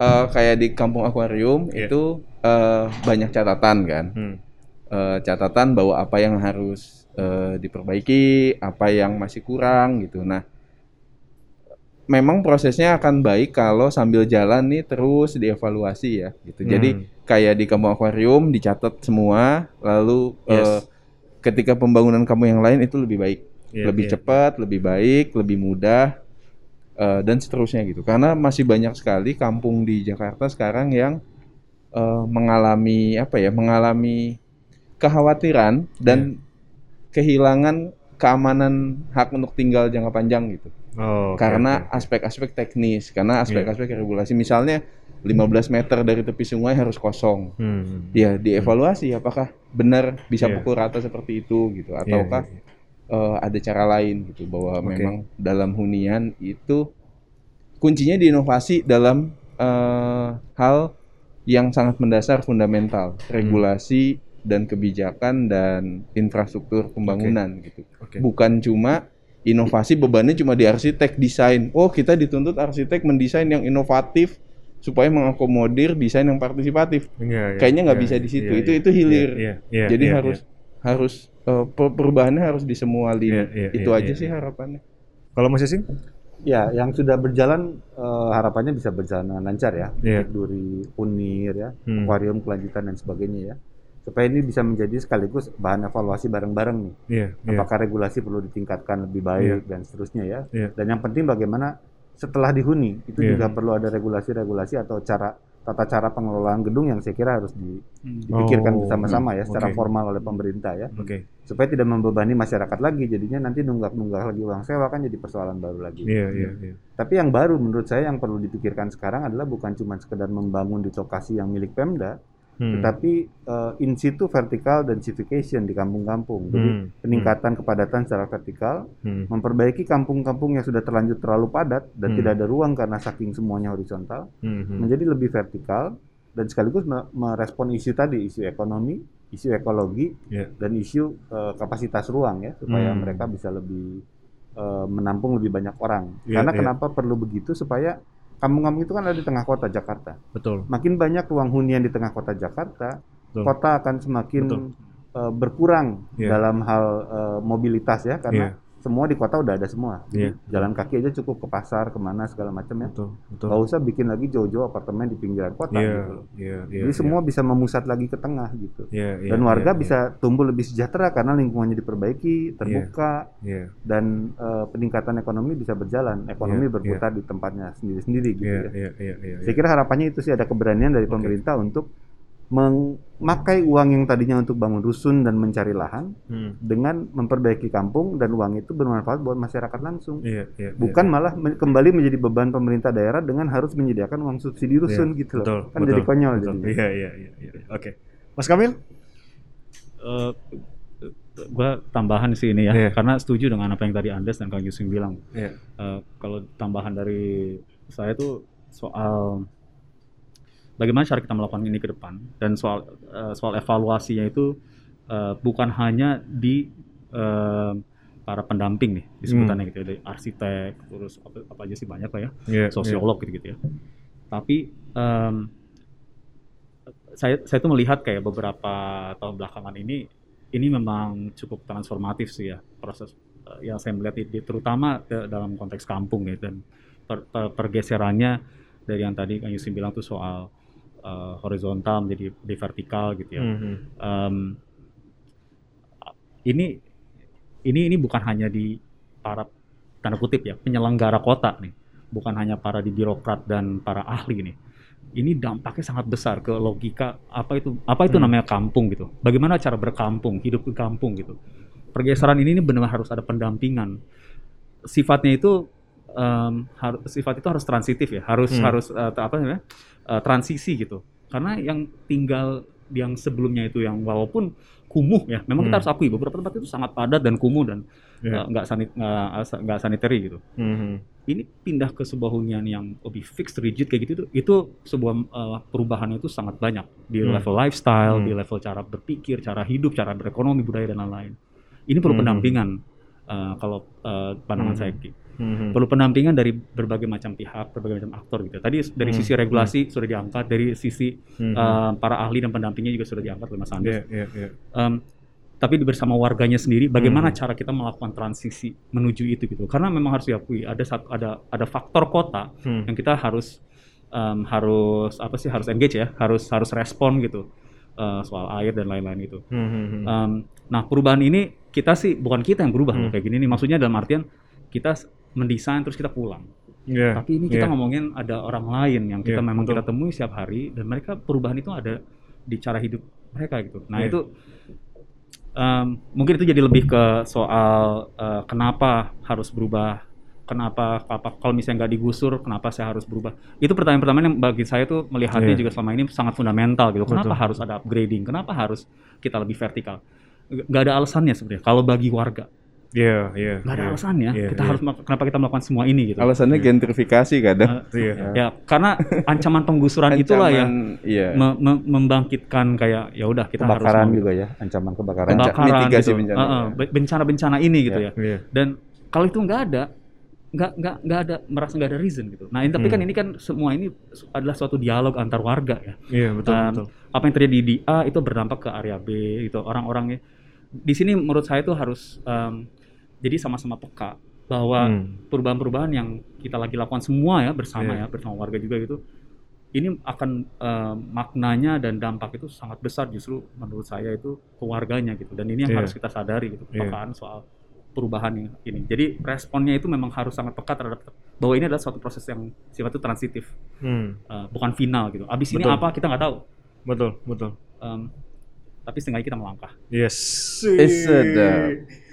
G: Eh, kayak di kampung akuarium
F: Iya.
G: itu eh, banyak catatan kan.
F: Hmm.
G: Eh, catatan bahwa apa yang harus eh, diperbaiki, apa yang masih kurang gitu. Nah, memang prosesnya akan baik kalau sambil jalan nih terus dievaluasi ya gitu. Jadi
F: Hmm.
G: kayak di kampung akuarium dicatat semua, lalu
F: Yes.
G: ketika pembangunan kampung yang lain itu lebih baik,
F: Iya,
G: lebih
F: iya.
G: cepat, lebih baik, lebih mudah eh, dan seterusnya gitu. Karena masih banyak sekali kampung di Jakarta sekarang yang eh, mengalami apa ya, mengalami kekhawatiran dan kehilangan keamanan hak untuk tinggal jangka panjang gitu
F: Oh, oke,
G: karena aspek-aspek teknis, karena aspek-aspek regulasi misalnya 15 meter dari tepi sungai harus kosong.
F: Hmm.
G: Ya, dievaluasi apakah benar bisa
F: Iya.
G: pukul rata seperti itu gitu
F: Iya,
G: ataukah
F: iya, iya.
G: Eh, ada cara lain gitu bahwa
F: Oke.
G: memang dalam hunian itu kuncinya di inovasi dalam eh, hal yang sangat mendasar fundamental,
F: Hmm.
G: regulasi dan kebijakan dan infrastruktur pembangunan gitu
F: Oke.
G: bukan cuma inovasi bebannya cuma di arsitek desain. Oh, kita dituntut arsitek mendesain yang inovatif supaya mengakomodir desain yang partisipatif.
F: Iya, iya,
G: Kayaknya nggak
F: iya,
G: bisa di situ.
F: iya,
G: itu
F: iya,
G: itu hilir.
F: iya, iya,
G: Jadi
F: iya,
G: harus harus per- perubahannya harus di semua lini.
F: Iya, iya,
G: itu
F: iya,
G: aja
F: iya,
G: sih
F: iya.
G: harapannya.
F: Kalau Mas Yasin?
I: Ya, yang sudah berjalan eh, harapannya bisa berjalan dengan lancar ya. Baik Duri, Unir ya,
F: Hmm.
I: akuarium kelanjutan dan sebagainya ya. Supaya ini bisa menjadi sekaligus bahan evaluasi bareng-bareng nih.
F: Iya, iya.
I: Apakah regulasi perlu ditingkatkan lebih baik dan seterusnya ya.
F: Iya.
I: Dan yang penting bagaimana setelah dihuni itu
F: Iya.
I: juga perlu ada regulasi-regulasi atau cara tata cara pengelolaan gedung yang saya kira harus di- dipikirkan
F: Oh,
I: bersama-sama ya secara
F: oke.
I: formal oleh pemerintah ya
F: Oke.
I: supaya tidak membebani masyarakat lagi jadinya nanti nunggak-nunggak lagi uang sewa kan jadi persoalan baru lagi.
F: Iya, iya, iya.
I: Tapi yang baru menurut saya yang perlu dipikirkan sekarang adalah bukan cuma sekedar membangun di lokasi yang milik Pemda,
F: Hmm.
I: tetapi eh, in situ vertical densification di kampung-kampung. Jadi
F: Hmm.
I: peningkatan kepadatan secara vertikal,
F: Hmm.
I: memperbaiki kampung-kampung yang sudah terlanjur terlalu padat dan
F: Hmm.
I: tidak ada ruang karena saking semuanya horizontal,
F: Hmm. Hmm.
I: menjadi lebih vertikal dan sekaligus me- merespon isu tadi, isu ekonomi, isu ekologi,
F: Iya.
I: dan isu eh, kapasitas ruang ya supaya
F: Hmm.
I: mereka bisa lebih eh, menampung lebih banyak orang.
F: Iya,
I: Karena
F: iya.
I: kenapa perlu begitu supaya kampung-kampung itu kan ada di tengah kota Jakarta.
F: Betul.
I: Makin banyak ruang hunian di tengah kota Jakarta,
F: Betul.
I: kota akan semakin
F: Betul.
I: eh, berkurang
F: Iya.
I: dalam hal eh, mobilitas ya karena
F: Iya.
I: Semua di kota udah ada semua.
F: Iya.
I: jalan kaki aja cukup ke pasar ke mana segala macam ya.
F: Betul. Betul.
I: Gak usah bikin lagi jauh-jauh apartemen di pinggiran kota
F: Iya,
I: gitu loh.
F: iya, iya.
I: Jadi semua bisa memusat lagi ke tengah gitu.
F: Iya, iya,
I: Dan warga
F: iya,
I: bisa tumbuh lebih sejahtera karena lingkungannya diperbaiki, terbuka,
F: Iya.
I: dan eh, peningkatan ekonomi bisa berjalan. Ekonomi
F: Iya,
I: berputar di tempatnya sendiri-sendiri gitu
F: Iya,
I: ya.
F: iya, iya, iya.
I: Saya kira harapannya itu sih ada keberanian dari
F: Oke.
I: pemerintah untuk memakai uang yang tadinya untuk bangun rusun dan mencari lahan
F: Hmm.
I: dengan memperbaiki kampung dan uang itu bermanfaat buat masyarakat langsung.
F: Iya, iya.
I: Bukan malah me- kembali menjadi beban pemerintah daerah dengan harus menyediakan uang subsidi rusun
F: Iya,
I: gitu loh.
F: betul,
I: kan
F: betul,
I: jadi konyol
F: Betul.
I: jadinya.
F: Iya, iya, iya, iya. Oke. Mas Kamil?
H: Eh, gua tambahan sih ini ya,
F: Iya.
H: karena setuju dengan apa yang tadi Andes dan Kang Yusing bilang.
F: Iya.
H: Eh, kalau tambahan dari saya tuh soal bagaimana cara kita melakukan ini ke depan? Dan soal eh, soal evaluasinya itu eh, bukan hanya di eh, para pendamping nih disebutannya gitu ya, dari arsitek, terus apa, apa aja sih banyak lah ya,
F: Iya,
H: sosiolog gitu-gitu ya. Tapi em, saya saya tuh melihat kayak beberapa tahun belakangan ini ini memang cukup transformatif sih ya proses yang saya melihat di, terutama ke- dalam konteks kampung ya dan per- per- pergeserannya dari yang tadi Kang Yusin bilang tuh soal eh, horizontal menjadi di vertikal gitu ya.
F: iya. Mhm.
H: Em, ini ini ini bukan hanya di para tanda kutip ya penyelenggara kota nih, bukan hanya para di birokrat dan para ahli nih. Ini dampaknya sangat besar ke logika apa itu apa itu
F: Hmm.
H: namanya kampung gitu. Bagaimana cara berkampung, hidup di kampung gitu. Pergeseran ini, ini benar harus ada pendampingan. Sifatnya itu em, har- sifat itu harus transitif ya, harus
F: Hmm.
H: harus eh, apa namanya eh, transisi gitu. Karena yang tinggal yang sebelumnya itu yang walaupun kumuh ya. Memang kita
F: Hmm.
H: harus akui beberapa tempat itu sangat padat dan kumuh dan
F: Iya.
H: uh, nggak sanit nggak nggak sanitary gitu.
F: Mhm.
H: Ini pindah ke sebuah hunian yang lebih fixed rigid kayak gitu tuh itu sebuah uh, perubahannya itu sangat banyak di
F: Hmm.
H: level lifestyle,
F: Hmm.
H: di level cara berpikir, cara hidup, cara berekonomi, budaya dan lain-lain. Ini perlu
F: Hmm.
H: pendampingan uh, kalau uh, pandangan
F: Hmm.
H: saya
F: Mhm.
H: perlu pendampingan dari berbagai macam pihak, berbagai macam aktor gitu. Tadi dari
F: Hmm.
H: sisi regulasi sudah diangkat, dari sisi
F: Mhm.
H: uh, para ahli dan pendampingnya juga sudah diangkat oleh Mas Andes.
F: Iya, iya, iya.
H: Um, tapi bersama warganya sendiri, bagaimana
F: Hmm.
H: cara kita melakukan transisi menuju itu gitu? Karena memang harus diakui ada satu ada ada faktor kota
F: Hmm.
H: yang kita harus um, harus apa sih harus engage ya, harus harus respon gitu uh, soal air dan lain-lain itu.
F: Mhm.
H: Um, nah perubahan ini kita sih bukan kita yang berubah loh
F: Hmm.
H: kayak gini nih. Maksudnya dalam artian kita mendesain terus kita pulang.
F: Iya.
H: Tapi ini kita
F: iya.
H: ngomongin ada orang lain yang kita
F: Iya,
H: memang
F: betul.
H: kita temui setiap hari dan mereka perubahan itu ada di cara hidup mereka gitu. Nah
F: Iya.
H: itu em, mungkin itu jadi lebih ke soal eh, kenapa harus berubah, kenapa apa kalau misalnya nggak digusur, kenapa saya harus berubah? Itu pertanyaan pertama yang bagi saya tuh melihatnya
F: Iya.
H: juga selama ini sangat fundamental gitu. Kenapa
F: Betul.
H: harus ada upgrading? Kenapa harus kita lebih vertikal? Nggak ada alasannya sebenarnya. Kalau bagi warga
F: Iya, iya.
H: nggak ada
F: iya.
H: alasannya.
F: Iya,
H: kita
F: iya.
H: harus kenapa kita melakukan semua ini gitu?
G: Alasannya gentrifikasi kadang.
H: Eh,
F: Iya.
H: ya karena ancaman penggusuran itulah yang
G: Ancaman, iya.
H: me- me- membangkitkan kayak ya udah kita
I: kebakaran
H: harus
I: juga ya, ancaman kebakaran.
H: Kebakaran
G: mitigasi
H: gitu.
G: bencana,
H: Heeh,
G: ya.
H: be- bencana-bencana ini gitu ya.
F: Iya.
H: Dan kalau itu nggak ada, nggak nggak nggak ada merasa nggak ada reason gitu. Nah ini- tapi kan
F: Hmm.
H: ini kan semua ini adalah suatu dialog antar warga ya.
F: Iya, betul,
H: Um,
F: betul.
H: Apa yang terjadi di A itu berdampak ke area B gitu. Orang-orangnya di sini menurut saya itu harus um, jadi sama-sama peka bahwa
F: Hmm.
H: perubahan-perubahan yang kita lagi lakukan semua ya bersama
F: Iya.
H: ya bersama warga juga gitu ini akan eh, maknanya dan dampak itu sangat besar justru menurut saya itu ke warganya gitu dan ini yang
F: Iya.
H: harus kita sadari gitu
F: Iya.
H: kepekaan soal perubahan yang ini jadi responnya itu memang harus sangat peka terhadap bahwa ini adalah suatu proses yang sifatnya transitif
F: Hmm.
H: eh, bukan final gitu abis ini
F: Betul.
H: apa kita nggak tahu
F: Betul, betul.
H: Em, tapi setidaknya kita melangkah
F: Yes.
G: Eh, sedap.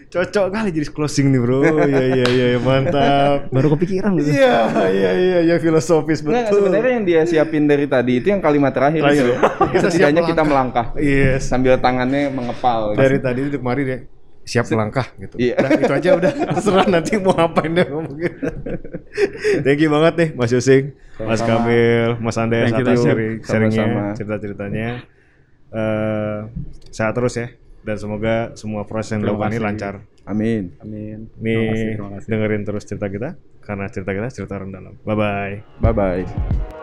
F: Cocok kali jadi closing nih, Bro. Iya, iya, iya, iya, mantap.
H: baru kepikiran gitu
F: Iya, iya, iya, iya, filosofis betul.
G: sebenarnya yang dia siapin dari tadi itu yang kalimat terakhir.
F: Terakhir. Kita siap
G: Setidaknya kita melangkah
F: Yes.
G: sambil tangannya mengepal. gitu.
F: Dari tadi duduk mari deh. Siap melangkah gitu.
G: Iya.
F: Udah, itu aja udah. Terserah nanti mau ngapain deh ngomongin. Thank you banget nih Mas Yusing, Mas. Kamil, Mas atas
H: thank you.
F: sharing sharingnya, cerita-ceritanya. Eh, sehat terus ya. Dan semoga semua proses yang dilakukan ini lancar.
G: Amin.
H: amin
F: Nih
H: terima kasih terima kasih
F: dengerin terus cerita kita karena cerita kita cerita orang dalam. Bye bye.
G: Bye bye.